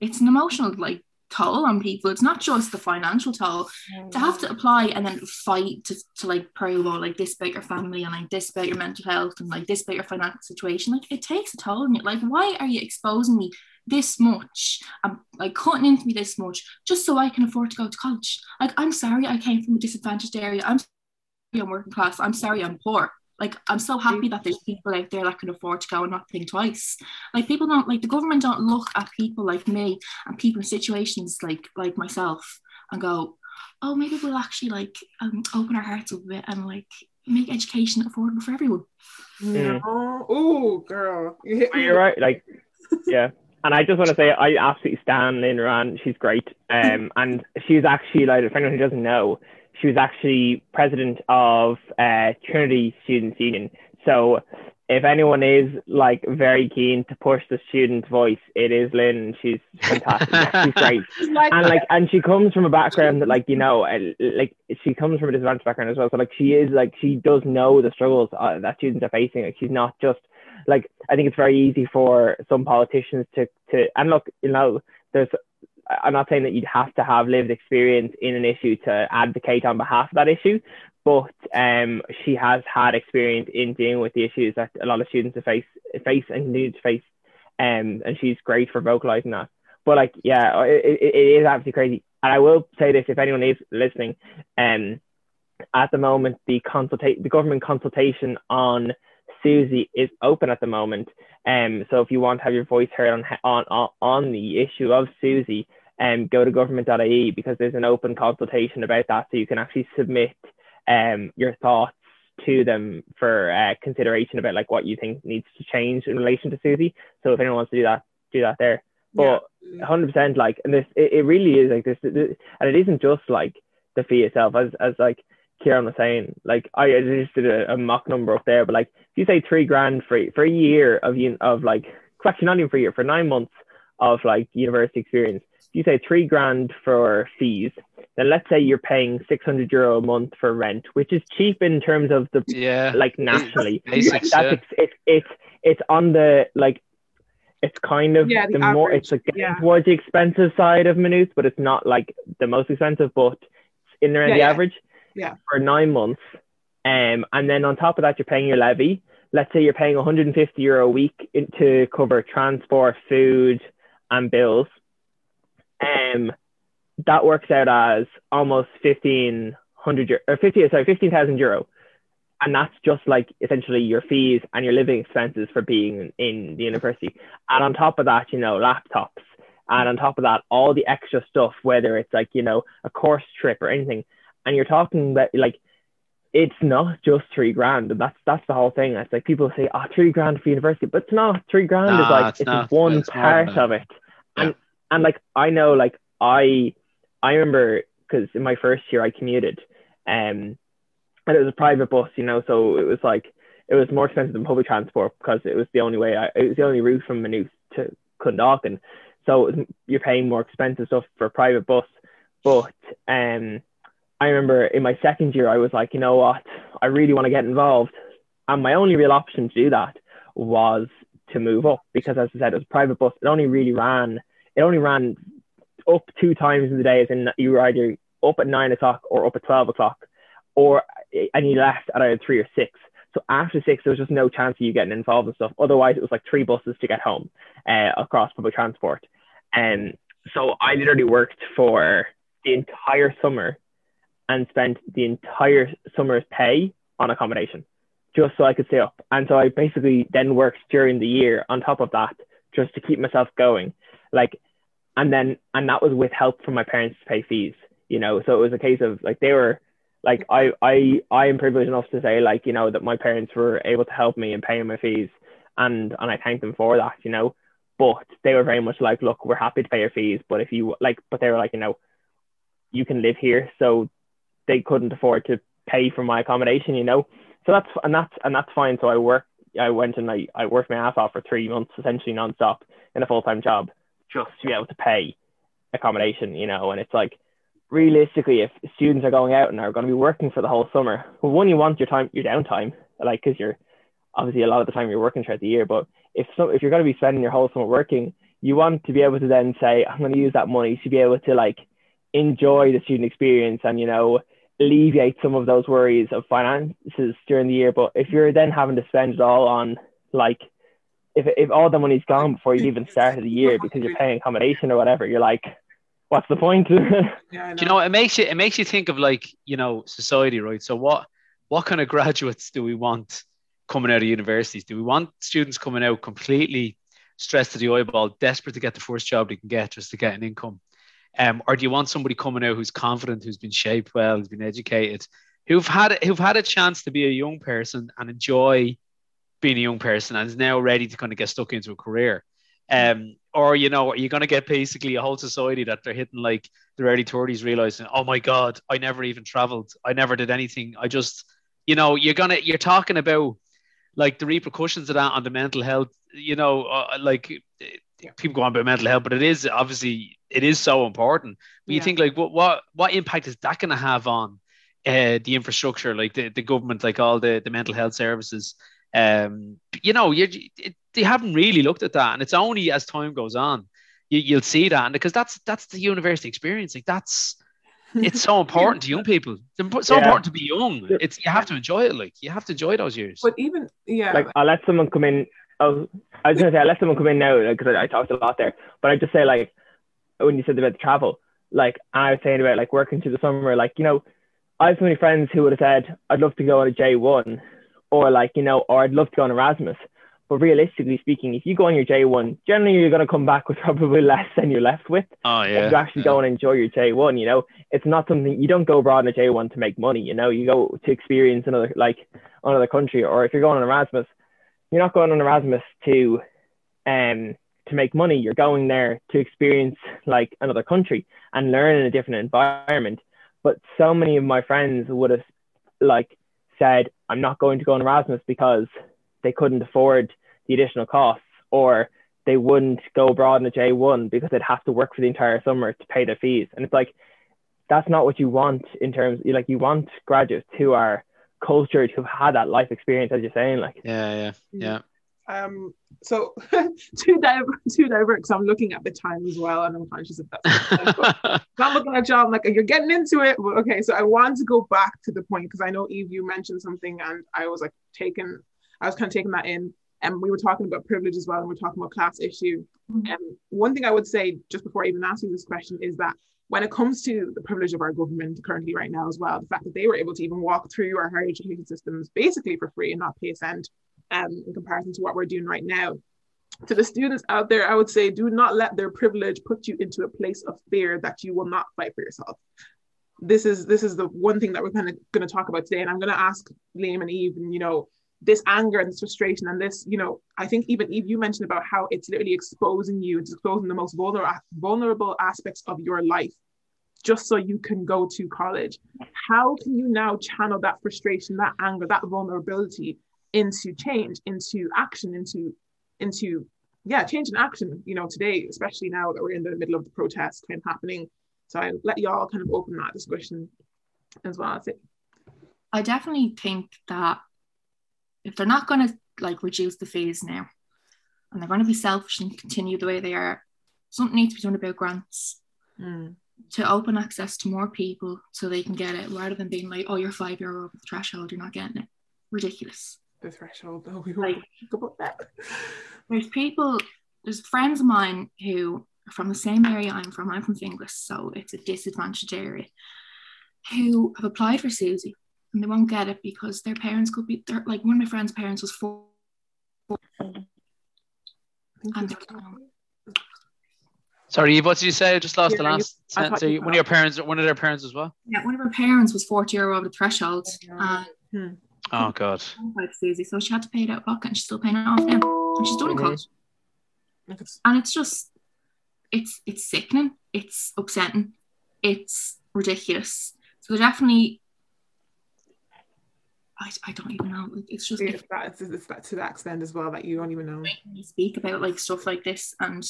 it's an emotional like toll on people. It's not just the financial toll. Mm. To have to apply and then fight to, to like prove oh like this about your family and like this about your mental health and like this about your financial situation, like it takes a toll on you. Like, why are you exposing me this much and like cutting into me this much just so I can afford to go to college? Like, I'm sorry I came from a disadvantaged area. I'm sorry I'm working class. I'm sorry I'm poor. Like I'm so happy that there's people out there that can afford to go and not think twice. Like people don't like the government don't look at people like me and people in situations like like myself and go, oh maybe we'll actually like um, open our hearts a bit and like make education affordable for everyone. Yeah. Oh, girl. You You're right. Like, yeah. And I just want to say, I absolutely stand Lynn Ruane. She's great. Um, [LAUGHS] and she's actually, like, if anyone who doesn't know, she was actually president of uh, Trinity Students Union. So if anyone is like very keen to push the student voice, it is Lynn. She's fantastic. [LAUGHS] she's great, and like, and she comes from a background that, like, you know, like she comes from a disadvantaged background as well. So like, she is like, she does know the struggles uh, that students are facing. Like, she's not just like, I think it's very easy for some politicians to to, and look, you know, there's I'm not saying that you'd have to have lived experience in an issue to advocate on behalf of that issue, but um, she has had experience in dealing with the issues that a lot of students face face and need to face, um, and she's great for vocalizing that. But like, yeah, it, it, is absolutely crazy. And I will say this: if anyone is listening, um, at the moment the consultate the government consultation on SUSI is open at the moment. Um, so if you want to have your voice heard on on on, on the issue of SUSI, um, go to government.ie because there's an open consultation about that, so you can actually submit um your thoughts to them for uh, consideration about like what you think needs to change in relation to SUSI. So if anyone wants to do that, do that there. But hundred percent, like, and this, it, it really is like this, this, and it isn't just like the fee itself, as as like Kieran was saying. Like, I just did a, a mock number up there, but like, if you say three grand for for a year of of like, actually not even for a year, for nine months of like university experience, if you say three grand for fees, then let's say you're paying 600 euro a month for rent, which is cheap in terms of the yeah like nationally. Basics, that's yeah. it's it's it's on the like it's kind of Yeah, the the, more it's like yeah. towards the expensive side of Maynooth, but it's not like the most expensive, but it's in and around Yeah, the yeah. average. Yeah. For nine months. Um and then on top of that you're paying your levy. Let's say you're paying 150 euro a week in, to cover transport, food, and bills. Um that works out as almost 1500 euro, or 50 sorry 15,000 euro and that's just like essentially your fees and your living expenses for being in the university and on top of that you know laptops and on top of that all the extra stuff whether it's like you know a course trip or anything and you're talking about like it's not just three grand. And that's that's the whole thing. It's like people say oh three grand for university. But it's not. Three grand is like it's it's, one It's part of it. And Yeah. and like i know like i i remember because in my first year i commuted um and it was a private bus, you know, so it was like it was more expensive than public transport because it was the only way. I, it was the only route from Maynooth to Clondalkin, so it was, you're paying more expensive stuff for a private bus. But um, I remember in my second year, I was like, you know what, I really want to get involved, and my only real option to do that was to move up because, as I said, it was a private bus. It only really ran. It only ran up two times in the day, as in you were either up at nine o'clock or up at twelve o'clock or and you left at either three or six. So after six, there was just no chance of you getting involved and stuff. Otherwise, it was like three buses to get home uh, across public transport. And so I literally worked for the entire summer and spent the entire summer's pay on accommodation just so I could stay up. And so I basically then worked during the year on top of that just to keep myself going. Like, and then, and that was with help from my parents to pay fees, you know? So it was a case of like, they were, like I I I am privileged enough to say like you know that my parents were able to help me in paying my fees and and I thank them for that you know but they were very much like look we're happy to pay your fees but if you like but they were like you know you can live here so they couldn't afford to pay for my accommodation you know so that's and that's and that's fine so I worked I went and I, I worked my ass off for three months essentially nonstop in a full-time job just to be able to pay accommodation you know and it's like realistically, if students are going out and are going to be working for the whole summer, well, one, you want your time, your downtime, like because you're obviously a lot of the time you're working throughout the year. But if so, if you're going to be spending your whole summer working, you want to be able to then say, I'm going to use that money to be able to like enjoy the student experience and you know alleviate some of those worries of finances during the year. But if you're then having to spend it all on like if if all the money's gone before you even started the year because you're paying accommodation or whatever, you're like, what's the point? [LAUGHS] Yeah, Do you know it makes you it makes you think of like you know society right so what what kind of [LAUGHS] graduates do we want coming out of universities do we want students coming out completely stressed to the eyeball desperate to get the first job they can get just to get an income um, or do you want somebody coming out who's confident who's been shaped well who's been educated who've had who've had a chance to be a young person and enjoy being a young person and is now ready to kind of get stuck into a career um, or you know, you're you going to get basically a whole society that they're hitting like their early 30s, realizing, oh my God, I never even traveled. I never did anything. I just, you know, you're to, you're talking about like the repercussions of that on the mental health, you know, uh, like people go on about mental health, but it is obviously, it is so important. But you think like, what, what, what impact is that going to have on uh, the infrastructure, like the, the government, like all the, the mental health services? Um, you know, you, it, they haven't really looked at that. And it's only as time goes on, you, you'll see that. And because that's, that's the university experience. Like that's, [LAUGHS] it's so important to young people. It's so Yeah. important to be young. It's you have to enjoy it. Like you have to enjoy those years. But even yeah, like I'll let someone come in. Oh, I was gonna say I'll let someone come in now because I, I talked a lot there. But I just say like when you said about the travel, like I was saying about like working through the summer, like you know, I have so many friends who would have said I'd love to go on a J one, or like, you know, or I'd love to go on Erasmus. But realistically speaking, if you go on your J1, generally you're going to come back with [LAUGHS] probably less than you're left with. Oh, yeah. If You actually yeah. go and enjoy your J1, you know, it's not something you don't go abroad on a J1 to make money, you know, you go to experience another, like another country. Or if you're going on Erasmus, you're not going on Erasmus to, um, to make money. You're going there to experience like another country and learn in a different environment. But so many of my friends would have like said, I'm not going to go on Erasmus because they couldn't afford the additional costs or they wouldn't go abroad in a J1 because they'd have to work for the entire summer to pay their fees. And it's like, that's not what you want in terms like you want graduates who are cultured, who've had that life experience, as you're saying. Like, yeah, yeah, yeah. Um, so [LAUGHS] to dive to divert, because I'm looking at the time as well, and I'm conscious of that. [LAUGHS] I'm looking at y'all, I'm like you're getting into it, but okay. So I want to go back to the point because I know Eve, you mentioned something, and I was like taking, I was kind of taking that in, and we were talking about privilege as well, and we are talking about class issue. And um, one thing I would say just before I even ask you this question is that when it comes to the privilege of our government currently right now as well, the fact that they were able to even walk through our higher education systems basically for free and not pay a cent um, in comparison to what we're doing right now. To the students out there, I would say do not let their privilege put you into a place of fear that you will not fight for yourself. This is this is the one thing that we're kind of going to talk about today, and I'm going to ask Liam and Eve, and you know, this anger and this frustration and this, you know, I think even Eve, you mentioned about how it's literally exposing you, it's exposing the most vulnerable vulnerable aspects of your life, just so you can go to college. How can you now channel that frustration, that anger, that vulnerability into change, into action, into into yeah, change and action. You know, today, especially now that we're in the middle of the protest kind of happening. So I let y'all kind of open that discussion as well. I I definitely think that if they're not going to like reduce the fees now, and they're going to be selfish and continue the way they are, something needs to be done about grants. Mm. To open access to more people so they can get it rather than being like, oh, you're five euro over the threshold, you're not getting it. Ridiculous the threshold. We like, about that. There's people, there's friends of mine who are from the same area I'm from. I'm from Finglas, so it's a disadvantaged area. Who have applied for SUSI and they won't get it because their parents could be like one of my friend's parents was four. Sorry, what did you say? I just lost yeah, the last you, sentence. You one of your parents, one of their parents as well. Yeah, one of her parents was forty euro over the threshold, and hmm. Oh god. Like SUSI, so she had to pay it out of pocket, and she's still paying it off now, and she's doing college. And it's just, it's it's sickening. It's upsetting. It's ridiculous. So they're definitely. I, I don't even know. It's just it's that, it's, it's that to that extent as well that you don't even know. You speak about like stuff like this, and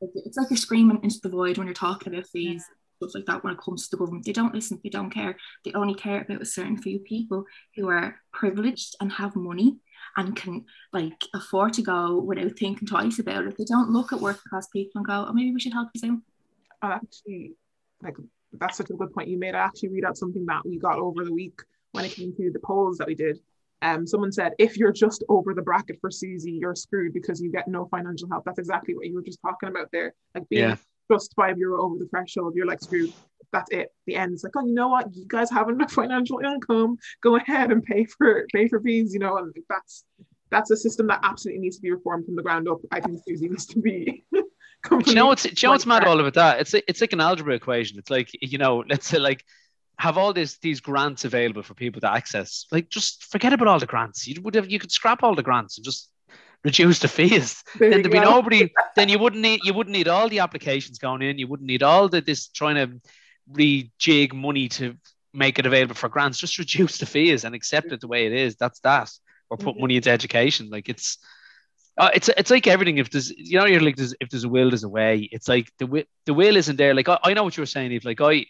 it's like you're screaming into the void when you're talking about fees stuff like that when it comes to the government. They don't listen, they don't care. They only care about a certain few people who are privileged and have money and can like afford to go without thinking twice about it. They don't look at working class people and go, oh, maybe we should help you out. I actually like that's such a good point you made. I actually read out something that we got over the week when it came to the polls that we did. Um, someone said if you're just over the bracket for SUSI, you're screwed because you get no financial help. That's exactly what you were just talking about there. Like being yeah just five euro over the threshold, you're like screwed. That's it. The end. It's like, oh, you know what? You guys have enough [LAUGHS] financial income. Go ahead and pay for pay for fees. You know, and that's that's a system that absolutely needs to be reformed from the ground up. I think SUSI needs to be. [LAUGHS] you know what's you know what's mad all about that? It's it's like an algebra equation. It's like you know, [LAUGHS] let's say like have all this these grants available for people to access. Like just forget about all the grants. You would have you could scrap all the grants and just reduce the fees. There then there'd be nobody. then you wouldn't need you wouldn't need all the applications going in. You wouldn't need all the this trying to rejig money to make it available for grants. Just reduce the fees and accept it the way it is. That's that. Or put money into education. Like it's. Uh, it's it's like everything. If there's you know you're like there's, if there's a will, there's a way. It's like the the will isn't there. Like I, I know what you were saying. If like I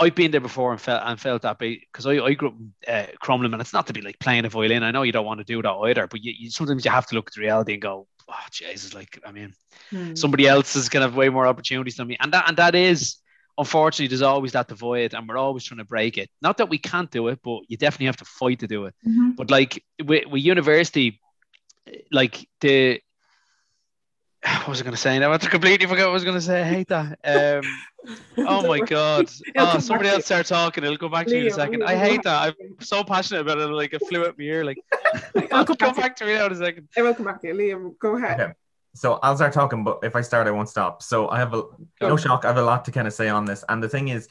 I've been there before and felt and felt that because I, I grew up in uh, Crumlin and it's not to be like playing a violin. I know you don't want to do that either, but you, you sometimes you have to look at the reality and go, oh Jesus, like I mean, hmm. somebody else is gonna have way more opportunities than me, and that and that is unfortunately there's always that divide, and we're always trying to break it. Not that we can't do it, but you definitely have to fight to do it. Mm-hmm. But like with, with university, like the [SIGHS] what was I going to say now? I completely forgot what I was going to say. I hate that. Um, [LAUGHS] oh my god! Oh, somebody else start talking. It'll go back to you in a second. I hate that. I'm so passionate about it. Like it flew up me ear. Like I'll come, come back to me now in a second. I will come back to you, Liam. Go ahead. Okay. So I'll start talking, but if I start, I won't stop. So I have a no shock. I have a lot to kind of say on this, and the thing is,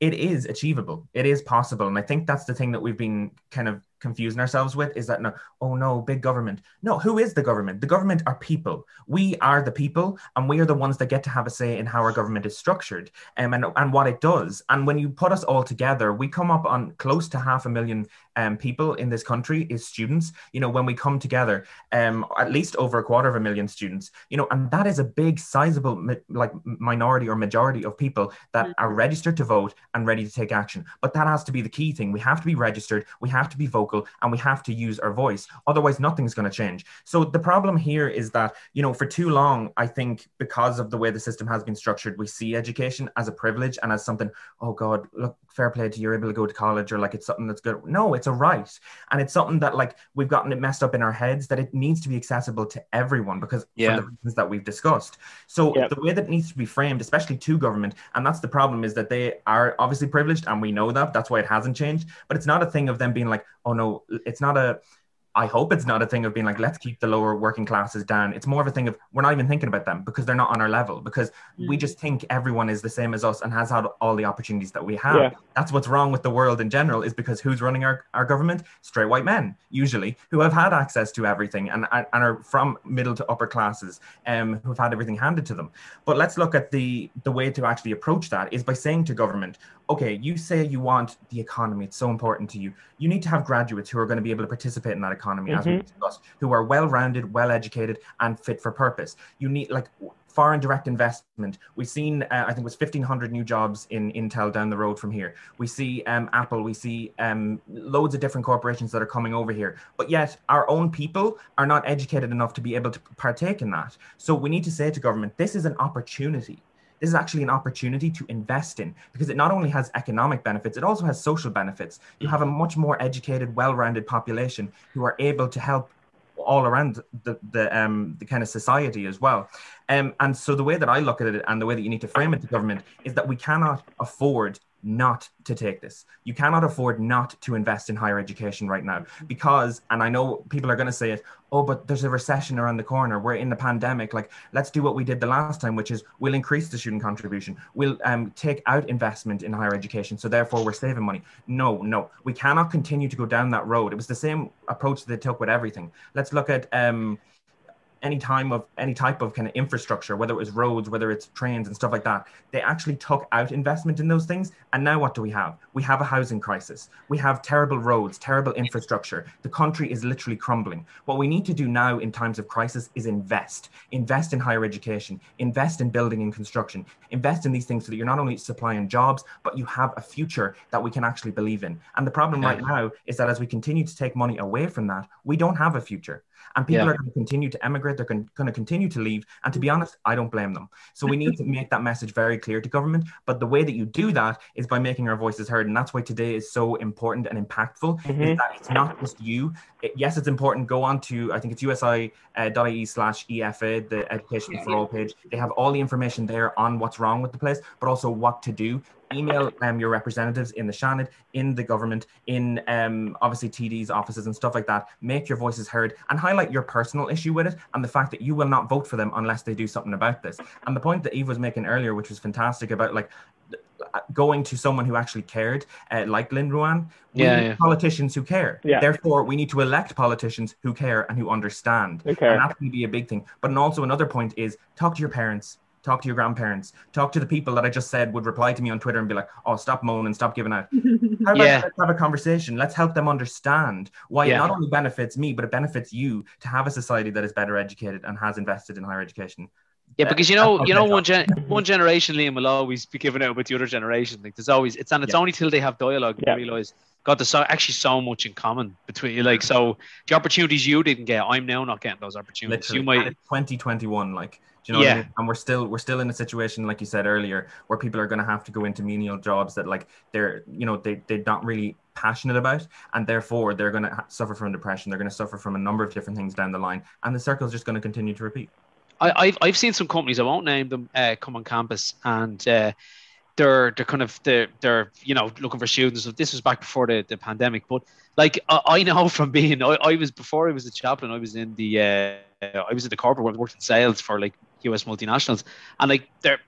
it is achievable. It is possible, and I think that's the thing that we've been kind of confusing ourselves with is that no, oh no, big government. No, who is the government? The government are people. We are the people, and we are the ones that get to have a say in how our government is structured um, and, and what it does. And when you put us all together, we come up on close to half a million um, people in this country is students. You know, when we come together, um, at least over a quarter of a million students, you know, and that is a big, sizable, like minority or majority of people that mm. are registered to vote and ready to take action. But that has to be the key thing. We have to be registered. We have to be vocal vocal and we have to use our voice. Otherwise, nothing's going to change. So the problem here is that, you know, for too long, I think because of the way the system has been structured, we see education as a privilege and as something, oh God, look, fair play to you, you're able to go to college or like it's something that's good. No, it's a right. And it's something that like we've gotten it messed up in our heads that it needs to be accessible to everyone because yeah. for the reasons that we've discussed. So yep. the way that needs to be framed, especially to government, and that's the problem is that they are obviously privileged and we know that. That's why it hasn't changed. But it's not a thing of them being like, oh no, it's not a I hope it's not a thing of being like, let's keep the lower working classes down. It's more of a thing of we're not even thinking about them because they're not on our level because mm. we just think everyone is the same as us and has had all the opportunities that we have. Yeah. That's what's wrong with the world in general is because who's running our, our government? Straight white men, usually, who have had access to everything and, and are from middle to upper classes, um, who've had everything handed to them. But let's look at the, the way to actually approach that is by saying to government, okay, you say you want the economy, it's so important to you. You need to have graduates who are going to be able to participate in that economy, mm-hmm. as we mm-hmm. discussed, who are well rounded, well educated, and fit for purpose. You need, like, foreign direct investment. We've seen, uh, I think it was 1,500 new jobs in Intel down the road from here. We see um, Apple, we see um, loads of different corporations that are coming over here. But yet, our own people are not educated enough to be able to partake in that. So we need to say to government, this is an opportunity this is actually an opportunity to invest in because it not only has economic benefits, it also has social benefits. You have a much more educated, well-rounded population who are able to help all around the the um the kind of society as well. Um, and so the way that I look at it and the way that you need to frame it to government is that we cannot afford not to take this. You cannot afford not to invest in higher education right now because, and I know people are going to say it, oh, but there's a recession around the corner. We're in the pandemic. Like, let's do what we did the last time, which is we'll increase the student contribution. We'll um, take out investment in higher education. So therefore, we're saving money. No, no, we cannot continue to go down that road. It was the same approach that they took with everything. Let's look at, um, any time of any type of kind of infrastructure, whether it was roads, whether it's trains and stuff like that, they actually took out investment in those things. And now what do we have? We have a housing crisis. We have terrible roads, terrible infrastructure. The country is literally crumbling. What we need to do now in times of crisis is invest. Invest in higher education, invest in building and construction, invest in these things so that you're not only supplying jobs, but you have a future that we can actually believe in. And the problem right now is that as we continue to take money away from that, we don't have a future and people yeah. are going to continue to emigrate they're going to continue to leave. And to be honest i don't blame them. So we need to make that message very clear to government. But the way that you do that is by making our voices heard. And that's why today is so important and impactful mm-hmm. is that it's not just you. It, yes it's important. Go on to i think it's usi.ie slash efa the education for all page. They have all the information there on what's wrong with the place but also what to do email um, your representatives in the Seanad, in the government, in um, obviously TD's offices and stuff like that. Make your voices heard and highlight your personal issue with it and the fact that you will not vote for them unless they do something about this. And the point that Eve was making earlier, which was fantastic about like going to someone who actually cared, uh, like Lynn Ruane. We yeah, need yeah. politicians who care. Yeah. Therefore, we need to elect politicians who care and who understand. Okay. And that's going to be a big thing. But also another point is talk to your parents, talk to your grandparents, talk to the people that I just said would reply to me on Twitter and be like, "Oh, stop moaning, stop giving out." [LAUGHS] How about yeah. let's have a conversation? Let's help them understand why yeah. it not only benefits me, but it benefits you to have a society that is better educated and has invested in higher education. Yeah, because you know, you know, one gen- one generation, Liam will always be given out with the other generation. Like there's always it's and it's yeah. only till they have dialogue yeah. you realize God, there's so, actually so much in common between you. Like so, the opportunities you didn't get, I'm now not getting those opportunities. Literally. You might 2021, like you know yeah. I mean? And we're still we're still in a situation, like you said earlier, where people are going to have to go into menial jobs that like they're you know they they're not really passionate about, and therefore they're going to ha- suffer from depression. They're going to suffer from a number of different things down the line, and the circle is just going to continue to repeat. I, have I've seen some companies I won't name them uh, come on campus and uh, they're they're kind of they're, they're you know looking for students. This was back before the, the pandemic, but like I, I know [LAUGHS] from being I, I was before I was a chaplain, I was in the uh, I was in the corporate world, worked in sales for like US multinationals, and like they're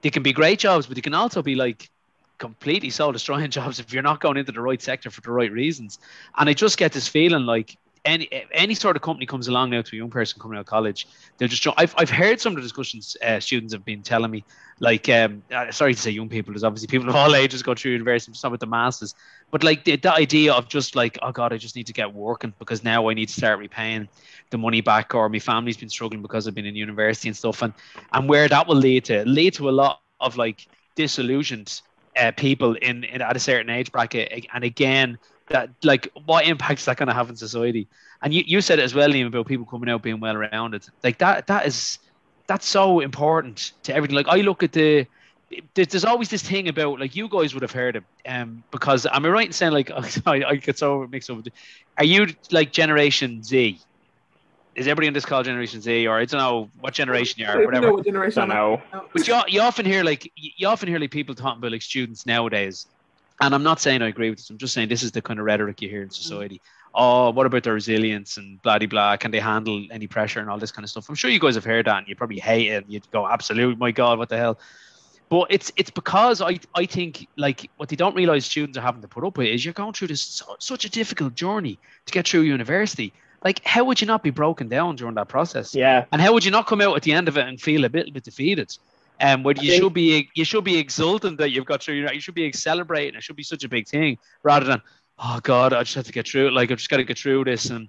they can be great jobs, but they can also be like completely soul destroying [LAUGHS] jobs if you're not going into the right sector for the right reasons. And I just get this feeling like any any sort of company comes along now to a young person coming out of college, they'll just. I've I've heard some of the discussions uh, students have been telling me, like, um, uh, sorry to say young people, there's obviously people of all ages go through university, some with the masters, but like the, the idea of just like, oh god, I just need to get working because now I need to start repaying the money back, or my family's been struggling because I've been in university and stuff, and and where that will lead to lead to a lot of like disillusioned uh, people in, in at a certain age bracket, and again that like what impact is that going to have in society? And you, you said it as well, Liam, about people coming out being well rounded. Like that that is that's so important to everything. Like I look at the there's always this thing about like you guys would have heard it um because am I right in saying like [LAUGHS] I, I get so mixed up are you like generation Z is everybody in this called generation Z or I don't know what generation you are whatever know what generation I know but you, you often hear like you often hear like people talking about like students nowadays and I'm not saying I agree with this. I'm just saying this is the kind of rhetoric you hear in society. Oh, what about their resilience and blah blah? Can they handle any pressure and all this kind of stuff? I'm sure you guys have heard that, and you probably hate it. You'd go, absolutely, my god, what the hell? But it's it's because I I think like what they don't realize students are having to put up with is you're going through this so, such a difficult journey to get through university. Like, how would you not be broken down during that process? Yeah. And how would you not come out at the end of it and feel a bit, bit defeated? Um, where you think, should be you should be exultant that you've got through. You, know, you should be celebrating. It should be such a big thing rather than oh god, I just have to get through it. Like I've just got to get through this and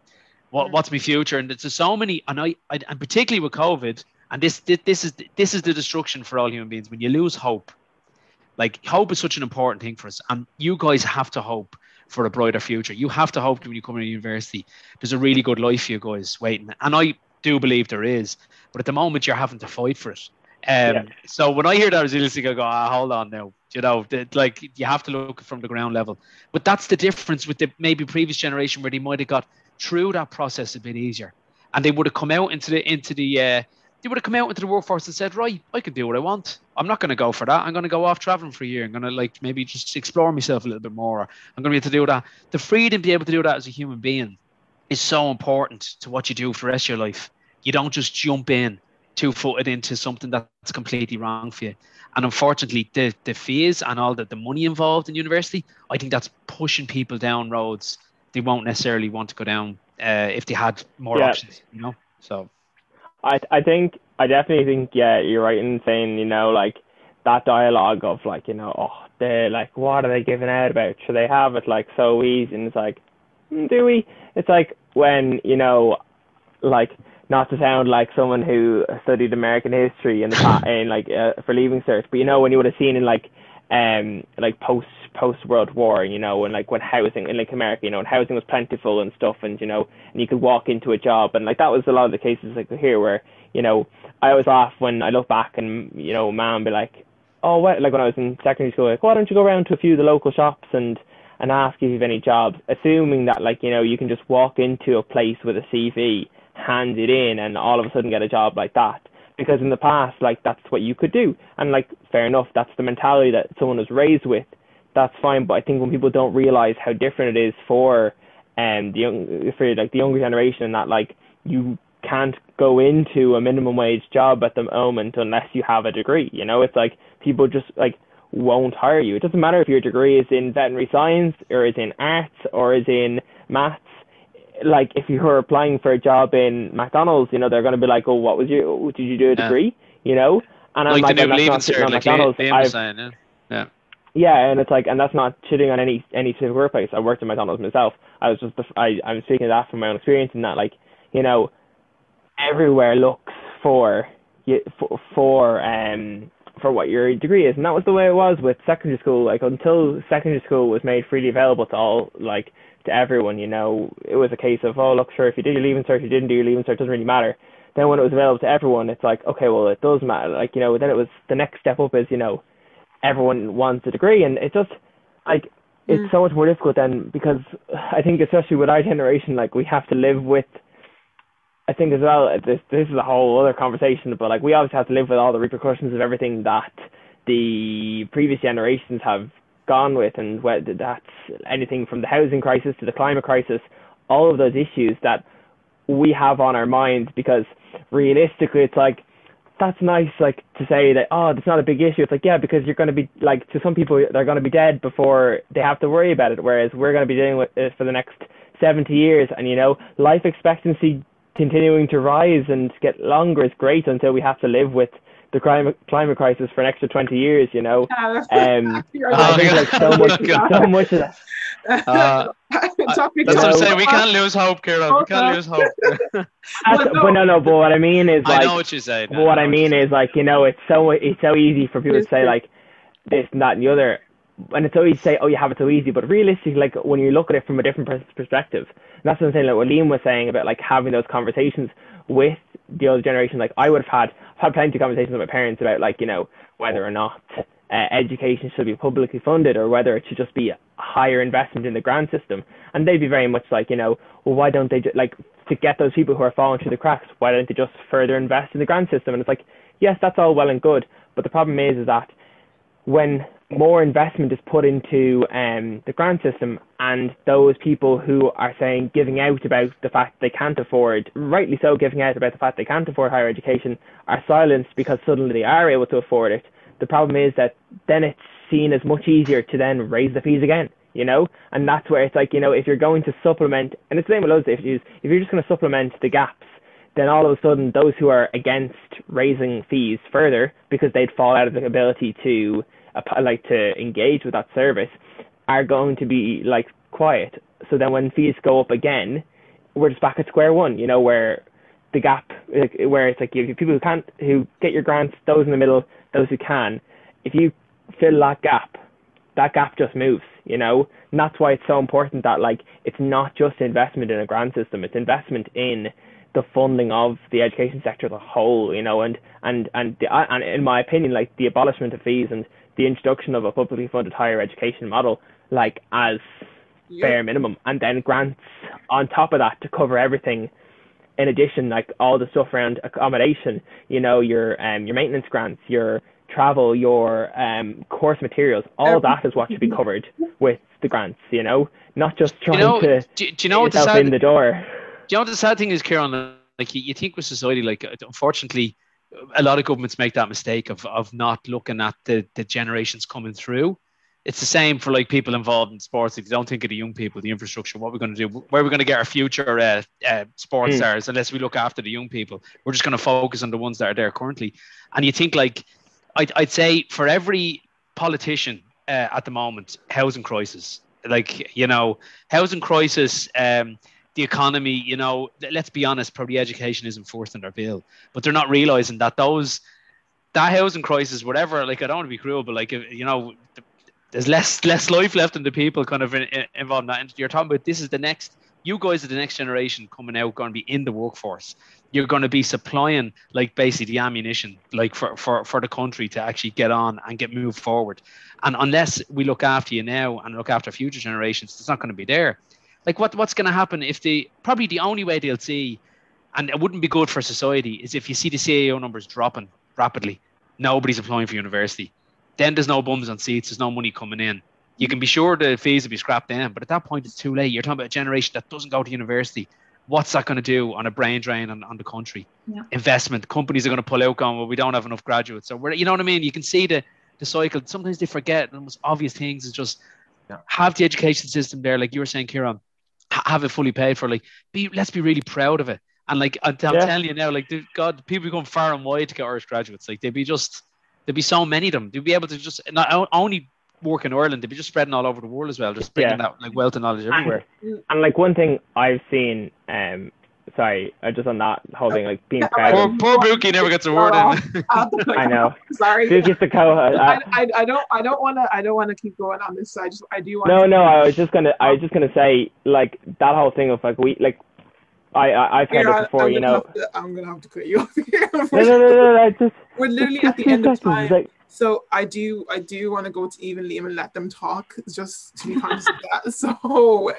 what, what's my future? And there's so many, and I, I and particularly with COVID, and this this is this is the destruction for all human beings when you lose hope. Like hope is such an important thing for us, and you guys have to hope for a brighter future. You have to hope when you come to university, there's a really good life for you guys waiting, and I do believe there is. But at the moment, you're having to fight for it. Um, yeah. So when I hear that resiliency, I go, ah, hold on now. You know, the, like you have to look from the ground level. But that's the difference with the maybe previous generation where they might have got through that process a bit easier, and they would have come out into the into the uh, they would have come out into the workforce and said, right, I can do what I want. I'm not going to go for that. I'm going to go off traveling for a year. I'm going to like maybe just explore myself a little bit more. I'm going to be able to do that. The freedom to be able to do that as a human being is so important to what you do for the rest of your life. You don't just jump in two footed into something that's completely wrong for you. And unfortunately, the, the fees and all the, the money involved in university, I think that's pushing people down roads they won't necessarily want to go down uh, if they had more yeah. options, you know? So I I think I definitely think yeah, you're right in saying, you know, like that dialogue of like, you know, oh they're like what are they giving out about? Should they have it like so easy? And it's like, mm, do we? It's like when, you know, like not to sound like someone who studied American history in the [LAUGHS] in like uh, for leaving cert, but you know when you would have seen in like um like post post World War, you know, and like when housing in like America, you know, and housing was plentiful and stuff, and you know, and you could walk into a job, and like that was a lot of the cases like here where you know I always laugh when I look back and you know, mom be like, oh, what? Like when I was in secondary school, like why don't you go around to a few of the local shops and and ask if you've any jobs, assuming that like you know you can just walk into a place with a CV hand it in and all of a sudden get a job like that. Because in the past like that's what you could do. And like fair enough that's the mentality that someone was raised with. That's fine. But i think when people don't realize how different it is for um the young for like the younger generation and that like you can't go into a minimum wage job at the moment unless you have a degree you know? It's like people just like won't hire you. It doesn't matter if your degree is in veterinary science or is in arts or is in maths like if you were applying for a job in McDonald's, you know, they're going to be like, "Oh, what was your? Did you do a degree?" Yeah. You know, and I'm like, like not sitting on like McDonald's. Saying, yeah. yeah. Yeah, and it's like, and that's not shitting on any any specific workplace. I worked in McDonald's myself. I was just, I I'm speaking of that from my own experience, and that like, you know, everywhere looks for for for um for what your degree is, and that was the way it was with secondary school. Like until secondary school was made freely available to all, like to everyone. You know, it was a case of, oh, look, sure, if you did your leaving cert, you didn't do your leaving cert, it doesn't really matter. Then when it was available to everyone, it's like, okay, well, it does matter. Like, you know, then it was the next step up is, you know, everyone wants a degree, and it just like it's mm. so much more difficult then because I think especially with our generation, like we have to live with I think as well, this this is a whole other conversation, but like we obviously have to live with all the repercussions of everything that the previous generations have gone with, and whether that's anything from the housing crisis to the climate crisis, all of those issues that we have on our minds. Because realistically, it's like that's nice, like to say that oh, it's not a big issue. It's like yeah, because you're going to be like to some people they're going to be dead before they have to worry about it, whereas we're going to be dealing with it for the next 70 years, and you know life expectancy continuing to rise and get longer is great until we have to live with the climate climate crisis for an extra 20 years you know um [LAUGHS] I think like so much [LAUGHS] so much of that [LAUGHS] uh, that's what I'm saying. We can't lose hope, Kieran. We can't lose hope. but, no. but no, no. But what I mean is, like, I know what you're saying. But what I mean is, like, you know, it's so it's so easy for people to say like this and that and the other, and it's always easy say, oh, you have it so easy. But realistically, like when you look at it from a different perspective, and that's what I'm saying. Like what Liam was saying about like having those conversations with the older generation. Like I would have had had plenty of conversations with my parents about like you know whether or not uh, education should be publicly funded or whether it should just be a higher investment in the grant system. And they'd be very much like you know well why don't they just like to get those people who are falling through the cracks why don't they just further invest in the grant system? And it's like yes that's all well and good, but the problem is is that when more investment is put into um, the grant system, and those people who are saying giving out about the fact they can't afford, rightly so, giving out about the fact they can't afford higher education, are silenced because suddenly they are able to afford it. The problem is that then it's seen as much easier to then raise the fees again, you know, and that's where it's like, you know, if you're going to supplement, and it's the same with loads of issues, if you're just going to supplement the gaps, then all of a sudden those who are against raising fees further because they'd fall out of the ability to like to engage with that service are going to be like quiet. So then when fees go up again, we're just back at square one, you know, where the gap, where it's like you people who can't, who get your grants, those in the middle, those who can. If you fill that gap, that gap just moves, you know, and that's why it's so important that like it's not just investment in a grant system, it's investment in the funding of the education sector as a whole, you know, and and and the, and in my opinion, like the abolishment of fees and the introduction of a publicly funded higher education model like as yeah. bare minimum and then grants on top of that to cover everything. In addition like all the stuff around accommodation you know your um your maintenance grants your travel your um course materials all that is what should be covered with the grants you know? Not just trying you know, to do, do you know what the sad, in the door. Do you know what the sad thing is Kieran like you, you think with society like unfortunately a lot of governments make that mistake of, of not looking at the, the generations coming through. It's the same for like people involved in sports. If you don't think of the young people, the infrastructure, what we're going to do, where we're going to get our future uh, uh, sports mm. stars, unless we look after the young people, we're just going to focus on the ones that are there currently. And you think like, I'd, I'd say for every politician uh, at the moment, housing crisis, like you know, housing crisis. Um, the economy, you know, let's be honest, probably education isn't fourth in their bill, but they're not realizing that those that housing crisis, whatever. Like I don't want to be cruel, but like you know, there's less less life left in the people kind of in, in, involved in that. And you're talking about this is the next. You guys are the next generation coming out, going to be in the workforce. You're going to be supplying like basically the ammunition, like for, for, for the country to actually get on and get moved forward. And unless we look after you now and look after future generations, it's not going to be there like what what's going to happen if they probably the only way they'll see, and it wouldn't be good for society, is if you see the CAO numbers dropping rapidly. Nobody's applying for university. Then there's no bums on seats. There's no money coming in. You can be sure the fees will be scrapped then, but at that point it's too late. You're talking about a generation that doesn't go to university. What's that going to do on a brain drain on, on the country? Yeah. Investment companies are going to pull out, going, well, we don't have enough graduates. So we're, you know what I mean. You can see the the cycle. Sometimes they forget the most obvious things is just yeah. have the education system there, like you were saying, Kieran have it fully paid for. Like, be let's be really proud of it. And like I'm, I'm yeah. telling you now, like God, people come far and wide to get Irish graduates. Like they'd be just there'd be so many of them. They'd be able to just not only work in Ireland, they'd be just spreading all over the world as well, just bringing yeah. that like wealth and knowledge everywhere. And, and like one thing I've seen, um, sorry, uh, just on that whole thing, like being proud. Poor, poor Buki never gets a word in. I know. [LAUGHS] Sorry. Buki's the co. I, I, I don't I don't want to I don't want to keep going on this. I just I do want. No, no. I was just gonna I was just gonna say like that whole thing of like we like. I, I I've heard it before, I'm you know. To, I'm gonna have to cut you off [LAUGHS] here. no, no, no, no, no. Just we're literally at the end of time. Like, So I do I do want to go to even Liam and let them talk just to be conscious of that. [LAUGHS] So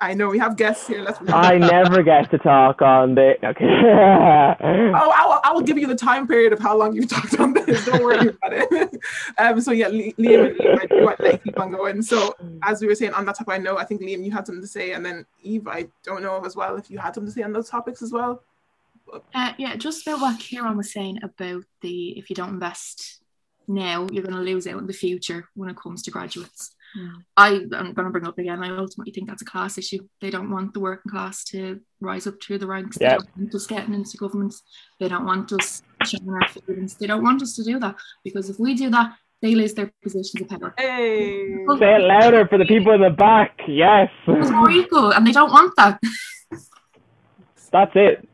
I know we have guests here. Let's I never get to talk on the okay. [LAUGHS] oh, I will, I will give you the time period of how long you've talked on this. Don't worry about it. [LAUGHS] um, so yeah, Liam, I do want to keep on going. So as we were saying on that topic, I know I think Liam, you had something to say, and then Eve, I don't know as well if you had something to say on those topics as well. Uh, yeah, just about what Kieran was saying about the if you don't invest now, you're going to lose out in the future when it comes to graduates. Mm. I, am going to bring up again, I ultimately think that's a class issue. They don't want the working class to rise up through the ranks. Yeah. They don't want us getting into governments. They don't want us showing our feelings. They don't want us to do that because if we do that, they lose their positions of power. Hey. Say it louder for the people in the back. Yes. It's more equal, and they don't want that. That's it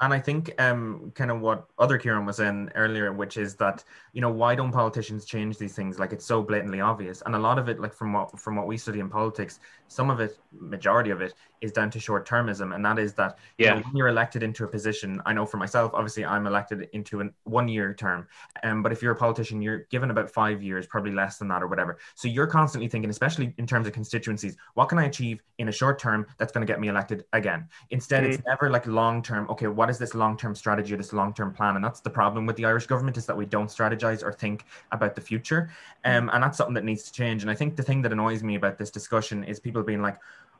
and I think um, kind of what other Kieran was in earlier, which is that you know why don't politicians change these things? Like it's so blatantly obvious, and a lot of it, like from what from what we study in politics, some of it, majority of it, is down to short termism, and that is that yeah. You know, when you're elected into a position, I know for myself, obviously I'm elected into a one year term, um, but if you're a politician, you're given about five years, probably less than that or whatever. So you're constantly thinking, especially in terms of constituencies, what can I achieve in a short term that's going to get me elected again? Instead, mm-hmm. it's never like long term. Okay, what is this long term strategy or this long term plan? And that's the problem with the Irish government is that we don't strategize or think about the future, um, and that's something that needs to change. And I think the thing that annoys me about this discussion is people being like,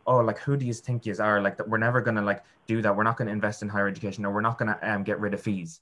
oh like who do you think you are? Like that we're never going to like do that. We're not going to invest in higher education or we're not going to um, get rid of fees.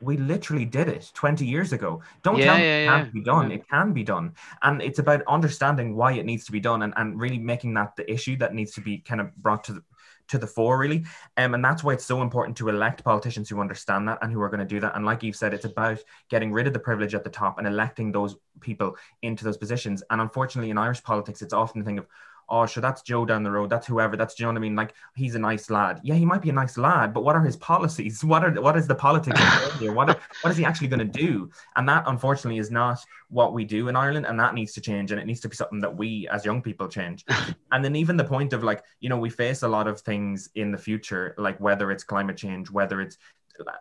We literally did it 20 years ago. Don't yeah, tell me yeah, it can't yeah. be done. It can be done. And it's about understanding why it needs to be done and, and really making that the issue that needs to be kind of brought to the to the fore really. Um, and that's why it's so important to elect politicians who understand that and who are going to do that. And like you've said it's about getting rid of the privilege at the top and electing those people into those positions. And unfortunately in irish politics it's often the thing of oh, sure, that's Joe down the road. That's whoever. That's, you know what I mean? Like, he's a nice lad. Yeah, he might be a nice lad, but what are his policies? [LAUGHS] What are what is the politics here? What, are, what is he actually going to do? And that, unfortunately, is not what we do in Ireland. And that needs to change. And it needs to be something that we as young people change. [LAUGHS] and then, even the point of like, you know, we face a lot of things in the future, like whether it's climate change, whether it's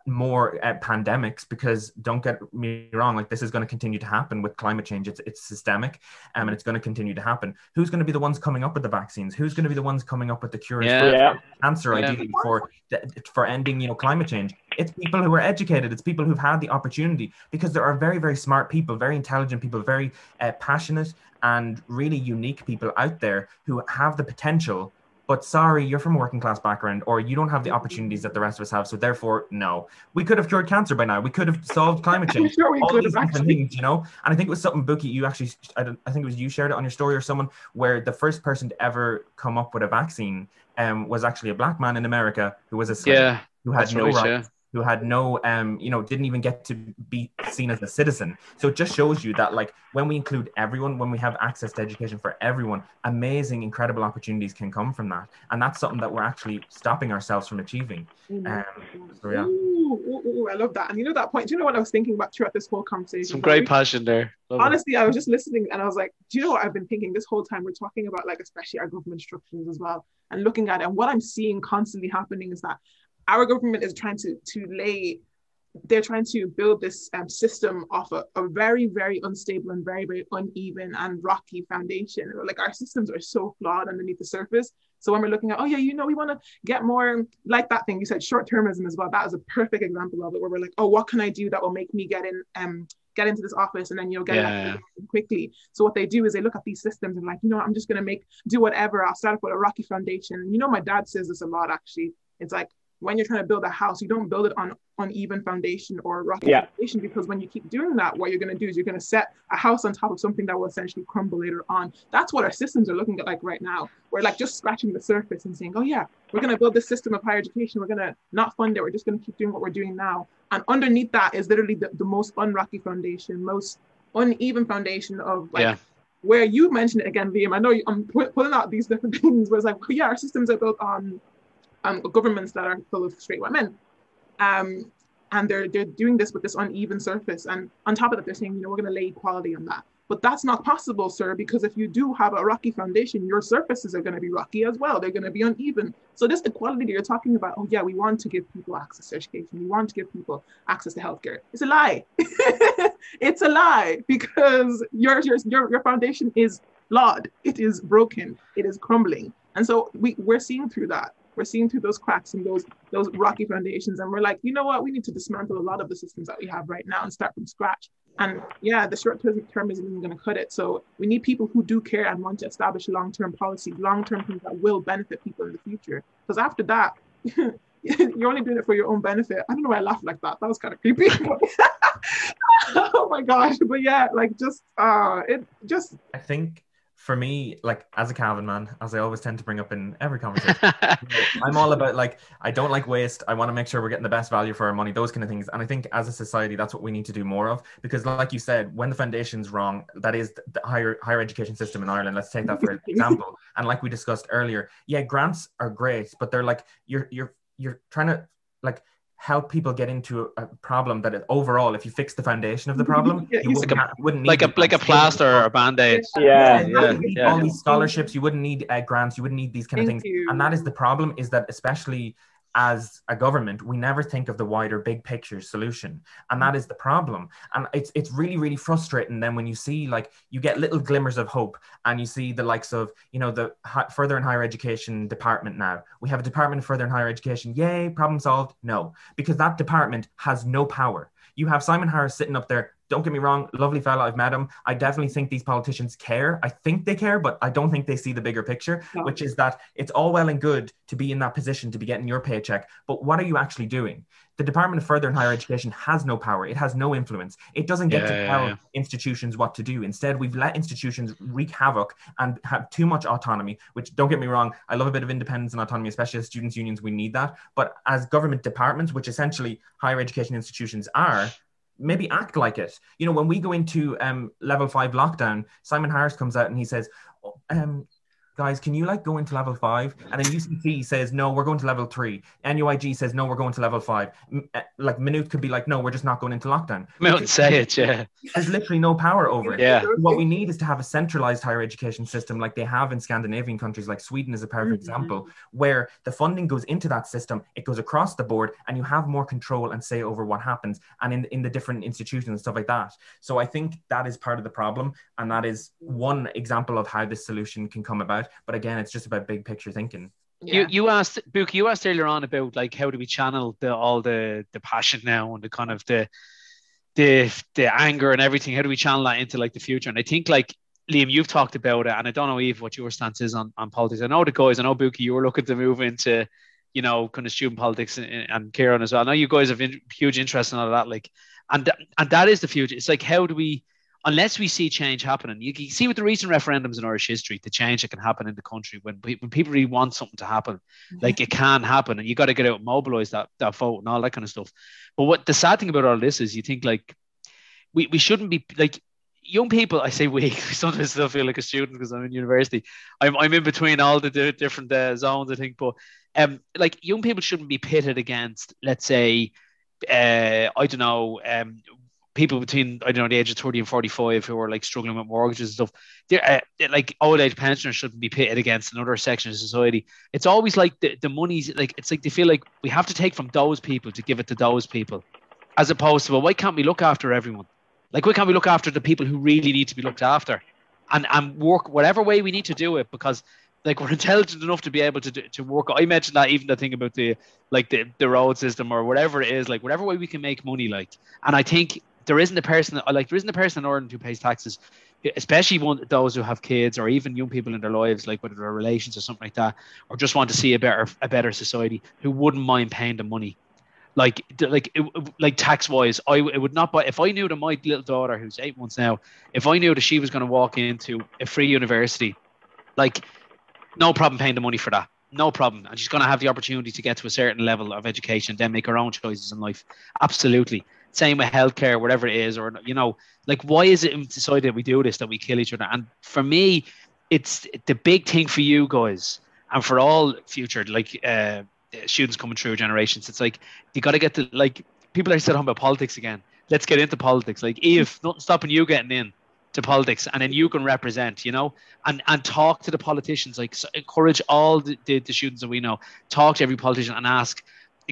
more uh, pandemics because don't get me wrong like this is going to continue to happen with climate change. It's it's systemic um, and it's going to continue to happen. Who's going to be the ones coming up with the vaccines? Who's going to be the ones coming up with the cures yeah, for yeah. cancer yeah. ideally for for ending you know climate change? It's people who are educated. It's people who've had the opportunity because there are very very smart people very intelligent people very uh, passionate and really unique people out there who have the potential but sorry, you're from a working class background, or you don't have the opportunities that the rest of us have. So therefore, no. We could have cured cancer by now. We could have solved climate change. [LAUGHS] sure we All could have actually. Things, you know. And I think it was something Buki. You actually, I, I, think it was you shared it on your story or someone where the first person to ever come up with a vaccine um, was actually a black man in America who was a slave, yeah, who had no right, rights who had no um you know didn't even get to be seen as a citizen. So it just shows you that like when we include everyone when we have access to education for everyone amazing incredible opportunities can come from that. And that's something that we're actually stopping ourselves from achieving. Mm-hmm. um, so yeah. Ooh, ooh, ooh, i love that. And you know that point do you know what i was thinking about throughout this whole conversation? Some great passion there. Love honestly it. i was just listening and i was like do you know what i've been thinking this whole time? We're talking about like especially our government structures as well and looking at it. And what i'm seeing constantly happening is that our government is trying to to lay they're trying to build this um, system off a, a, very very unstable and very very uneven and rocky foundation like our systems are so flawed underneath the surface so when we're looking at oh yeah you know we want to get more like that thing you said short termism as well that is a perfect example of it where we're like oh what can i do that will make me get in um get into this office and then you'll get yeah, yeah. quickly. So what they do is they look at these systems and like, you know, I'm just gonna make do whatever. I'll start with a rocky foundation. You know, my dad says this a lot actually. It's like when you're trying to build a house, you don't build it on uneven foundation or rocky yeah. foundation because when you keep doing that, what you're going to do is you're going to set a house on top of something that will essentially crumble later on. That's what our systems are looking at like right now. We're like just scratching the surface and saying, oh yeah, we're going to build this system of higher education. We're going to not fund it. We're just going to keep doing what we're doing now. And underneath that is literally the, the most unrocky foundation, most uneven foundation of like yeah where you mentioned it again, Liam. I know you, I'm pulling out these different [LAUGHS] things, where it's like, well, yeah, our systems are built on um, governments that are full of straight white men. Um, and they're they're doing this with this uneven surface. And on top of that, they're saying, you know, we're going to lay equality on that. But that's not possible, sir, because if you do have a rocky foundation, your surfaces are going to be rocky as well. They're going to be uneven. So this equality that you're talking about, oh yeah, we want to give people access to education. We want to give people access to healthcare. It's a lie. [LAUGHS] it's a lie because your, your, your, your foundation is flawed. It is broken. It is crumbling. And so we, we're seeing through that. We're seeing through those cracks and those those rocky foundations. And we're like, you know what? We need to dismantle a lot of the systems that we have right now and start from scratch. And yeah, the short term isn't going to cut it. So we need people who do care and want to establish long term policy, long term things that will benefit people in the future. Because after that, [LAUGHS] you're only doing it for your own benefit. I don't know why I laughed like that. That was kind of creepy. [LAUGHS] oh my gosh. But yeah, like just uh it just I think for me, like as a Cavan man, as I always tend to bring up in every conversation, [LAUGHS] I'm all about like I don't like waste. I want to make sure we're getting the best value for our money, those kind of things. And I think as a society, that's what we need to do more of. Because, like you said, when the foundation's wrong, that is the higher higher education system in Ireland. Let's take that for [LAUGHS] example. And like we discussed earlier, yeah, grants are great, but they're like you're you're you're trying to like help people get into a problem that is overall if you fix the foundation of the problem yeah, you, wouldn't, like a, wouldn't need like a like a plaster or a band-aid. Yeah. Yeah, yeah, yeah. all these scholarships you wouldn't need uh, grants you wouldn't need these kind Thank of things you. and that is the problem is that especially as a government, we never think of the wider big picture solution. And that mm. is the problem. And it's it's really, really frustrating then when you see like you get little glimmers of hope and you see the likes of, you know, the further and higher education department now. We have a department of further and higher education. Yay, problem solved. No, because that department has no power. You have Simon Harris sitting up there don't get me wrong, lovely fella. I've met him. I definitely think these politicians care. I think they care, but I don't think they see the bigger picture, no. which is that it's all well and good to be in that position to be getting your paycheck, but what are you actually doing? The Department of Further and Higher Education has no power. It has no influence. It doesn't get yeah, to tell yeah. institutions what to do. Instead, we've let institutions wreak havoc and have too much autonomy, which don't get me wrong, I love a bit of independence and autonomy, especially as students' unions, we need that. But as government departments, which essentially higher education institutions are, maybe act like it. You know, when we go into um, level five lockdown, Simon Harris comes out and he says, oh, um, guys, can you like go into level five? And then UCC says, no, we're going to level three. NUIG says, no, we're going to level five. Uh, like Maynooth could be like, no, we're just not going into lockdown. Maynooth say it, yeah. There's literally no power over it. Yeah. What we need is to have a centralized higher education system like they have in Scandinavian countries, like Sweden is a perfect mm-hmm. example, where the funding goes into that system, it goes across the board, and you have more control and say over what happens and in, in the different institutions and stuff like that. So I think that is part of the problem. And that is one example of how this solution can come about. But again, it's just about big picture thinking. Yeah. You you asked Buki, you asked earlier on about like how do we channel the all the the passion now and the kind of the the the anger and everything. How do we channel that into like the future? And I think like Liam, you've talked about it, and I don't know Eve what your stance is on, on politics. I know the guys, I know Buki, you were looking to move into, you know, kind of student politics and, and Kieran as well. I know you guys have in, huge interest in all that, like, and and that is the future. It's like how do we unless we see change happening, you can see with the recent referendums in Irish history, the change that can happen in the country when, when people really want something to happen, like it can happen, and you got to get out and mobilize that that vote and all that kind of stuff. But what the sad thing about all this is, you think like we, we shouldn't be like young people. I say we [LAUGHS] sometimes still feel like a student because I'm in university. I'm I'm in between all the different uh, zones, I think, but um, like young people shouldn't be pitted against, let's say, uh, I don't know, um, people between I don't know the age of 30 and 45 who are like struggling with mortgages and stuff they're uh, like old age pensioners shouldn't be pitted against another section of society it's always like the, the money's like it's like they feel like we have to take from those people to give it to those people as opposed to well why can't we look after everyone like why can't we look after the people who really need to be looked after and and work whatever way we need to do it because like we're [LAUGHS] intelligent enough to be able to to work. I mentioned that even the thing about the like the, the road system or whatever it is, like whatever way we can make money, like. And I think there isn't a person uh, like there isn't a person in Ireland who pays taxes, especially one those who have kids or even young people in their lives, like whether they're relations or something like that, or just want to see a better a better society, who wouldn't mind paying the money. Like, like, it, like tax wise, I it would not buy if I knew that my little daughter, who's eight months now, if I knew that she was going to walk into a free university, like, no problem paying the money for that no problem. And she's going to have the opportunity to get to a certain level of education, then make her own choices in life. Absolutely same with healthcare, whatever it is, or you know, like why is it that we do this that we kill each other? And for me, it's the big thing for you guys and for all future like uh, students coming through generations. It's like you got to get to like people are still talking about politics again. Let's get into politics. Like if nothing stopping you getting in. to politics and then you can represent you know and and talk to the politicians like so encourage all the, the, the, students that we know talk to every politician and ask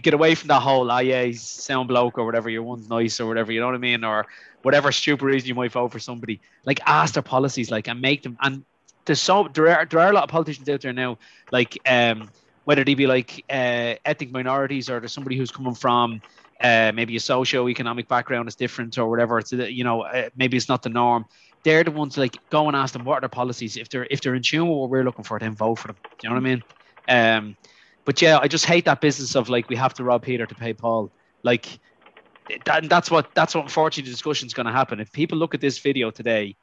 get away from that whole ah yeah he's sound bloke or whatever your one's nice or whatever you know what i mean or whatever stupid reason you might vote for somebody like ask their policies like and make them and there's so there are, there are a lot of politicians out there now like um whether they be like uh, ethnic minorities or there's somebody who's coming from uh, maybe a socio-economic background is different or whatever. It's you know uh, maybe it's not the norm. They're the ones like go and ask them what are their policies. If they're if they're in tune with what we're looking for, then vote for them. Do you know what I mean? Um, but yeah, I just hate that business of like we have to rob Peter to pay Paul. Like that, that's what that's what unfortunately the discussion is going to happen. If people look at this video today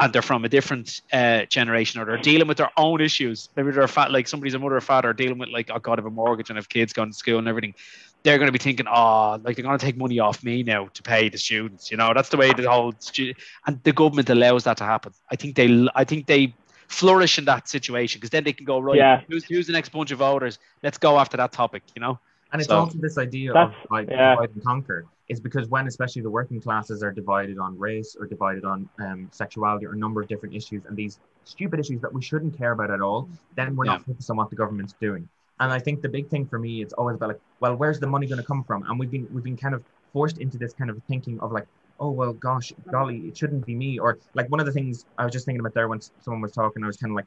and they're from a different uh, generation or they're dealing with their own issues. Maybe they're fat, like somebody's a mother or father dealing with like, oh God, I have a mortgage and have kids going to school and everything. They're going to be thinking, oh, like they're going to take money off me now to pay the students. You know, that's the way the whole stu- and the government allows that to happen. I think they, I think they flourish in that situation because then they can go right. Yeah. Who's, who's the next bunch of voters? Let's go after that topic. You know. And it's so, also this idea of like yeah. divide and conquer is because when especially the working classes are divided on race or divided on um, sexuality or a number of different issues and these stupid issues that we shouldn't care about at all, then we're yeah. not focused on what the government's doing. And I think the big thing for me it's always about like, well, where's the money going to come from? And we've been we've been kind of forced into this kind of thinking of like, oh well, gosh, golly, it shouldn't be me. Or like one of the things I was just thinking about there when someone was talking, I was kind of like,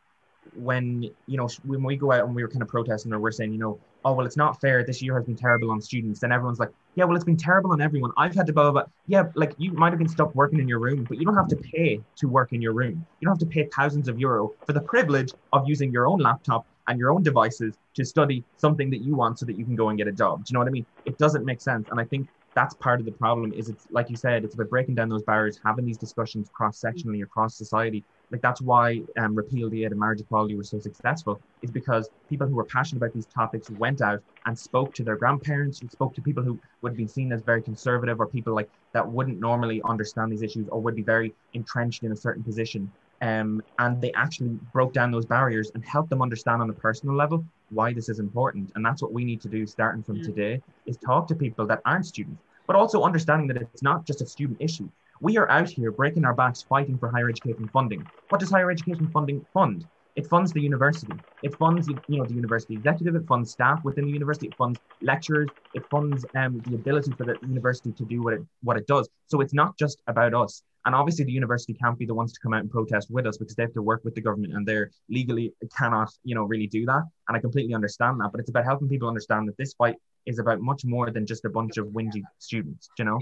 when you know when we go out and we were kind of protesting or we're saying you know oh well it's not fair. This year has been terrible on students. Then everyone's like yeah well it's been terrible on everyone. I've had to blah blah blah. Yeah like you might have been stuck working in your room but you don't have to pay to work in your room. You don't have to pay thousands of euro for the privilege of using your own laptop and your own devices to study something that you want so that you can go and get a job. Do you know what i mean? It doesn't make sense. And i think that's part of the problem is it's like you said it's about breaking down those barriers having these discussions cross sectionally across society. Like that's why um, repeal the Eighth and marriage equality was so successful is because people who were passionate about these topics went out and spoke to their grandparents and spoke to people who would have been seen as very conservative or people like that wouldn't normally understand these issues or would be very entrenched in a certain position. Um, and they actually broke down those barriers and helped them understand on a personal level why this is important and that's what we need to do starting from mm. today is talk to people that aren't students but also understanding that it's not just a student issue we are out here breaking our backs fighting for higher education funding. What does higher education funding fund? It funds the university. It funds, you know, the university executive. It funds staff within the university. It funds lecturers. It funds um, the ability for the university to do what it what it does. So it's not just about us. And obviously, the university can't be the ones to come out and protest with us because they have to work with the government, and they're legally cannot, you know, really do that. And I completely understand that. But it's about helping people understand that this fight is about much more than just a bunch of whingy students. You know?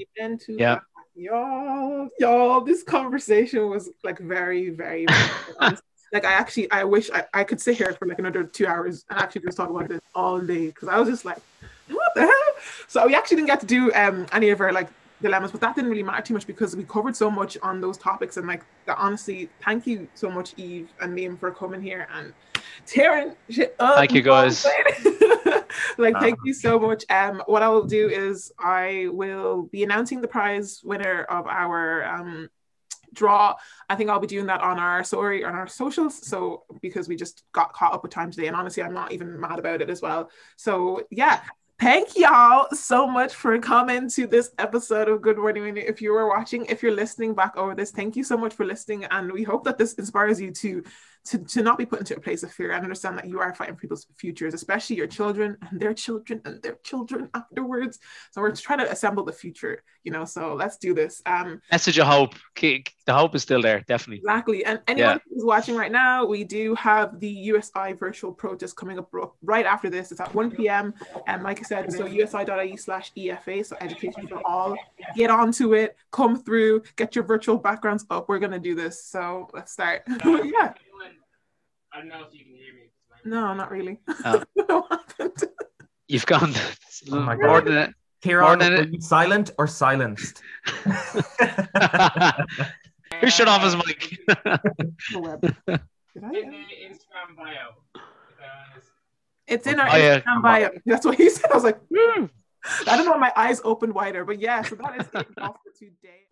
Yeah y'all, y'all, this conversation was like very, very, [LAUGHS] like I actually, I wish I, I could sit here for like another two hours and actually just talk about this all day because I was just like, what the hell? So we actually didn't get to do um any of our like dilemmas, but that didn't really matter too much because we covered so much on those topics and like that. Honestly, thank you so much, Eve and Liam, for coming here and tearing shit up. Thank you, guys. [LAUGHS] like, thank you so much. Um, what I will do is I will be announcing the prize winner of our um draw. I think I'll be doing that on our story on our socials. So because we just got caught up with time today, and honestly, I'm not even mad about it as well. So yeah, Thank y'all so much for coming to this episode of Good Morning If you were watching, if you're listening back over this, thank you so much for listening. And we hope that this inspires you to to, to not be put into a place of fear and understand that you are fighting for people's futures, especially your children and their children and their children afterwards. So we're trying to assemble the future, you know. So let's do this. Um, message of hope. The hope is still there, definitely. Exactly. And anyone yeah. who's watching right now, we do have the USI virtual protest coming up right after this. It's at 1 p.m. And like I said, so usi.ie slash EFA, so education for all. Get onto it, come through, get your virtual backgrounds up. We're gonna do this. So let's start. [LAUGHS] yeah. I don't know if you can hear me. No, not really. Oh. [LAUGHS] You've gone oh my more God. than it. Kieran, silent or silenced? [LAUGHS] [LAUGHS] Who shut off his mic? Did I? In Instagram bio. It's in our oh, Instagram yeah. bio. That's what he said. I was like, mm. I don't know. My eyes opened wider, but yeah. So that is it for today.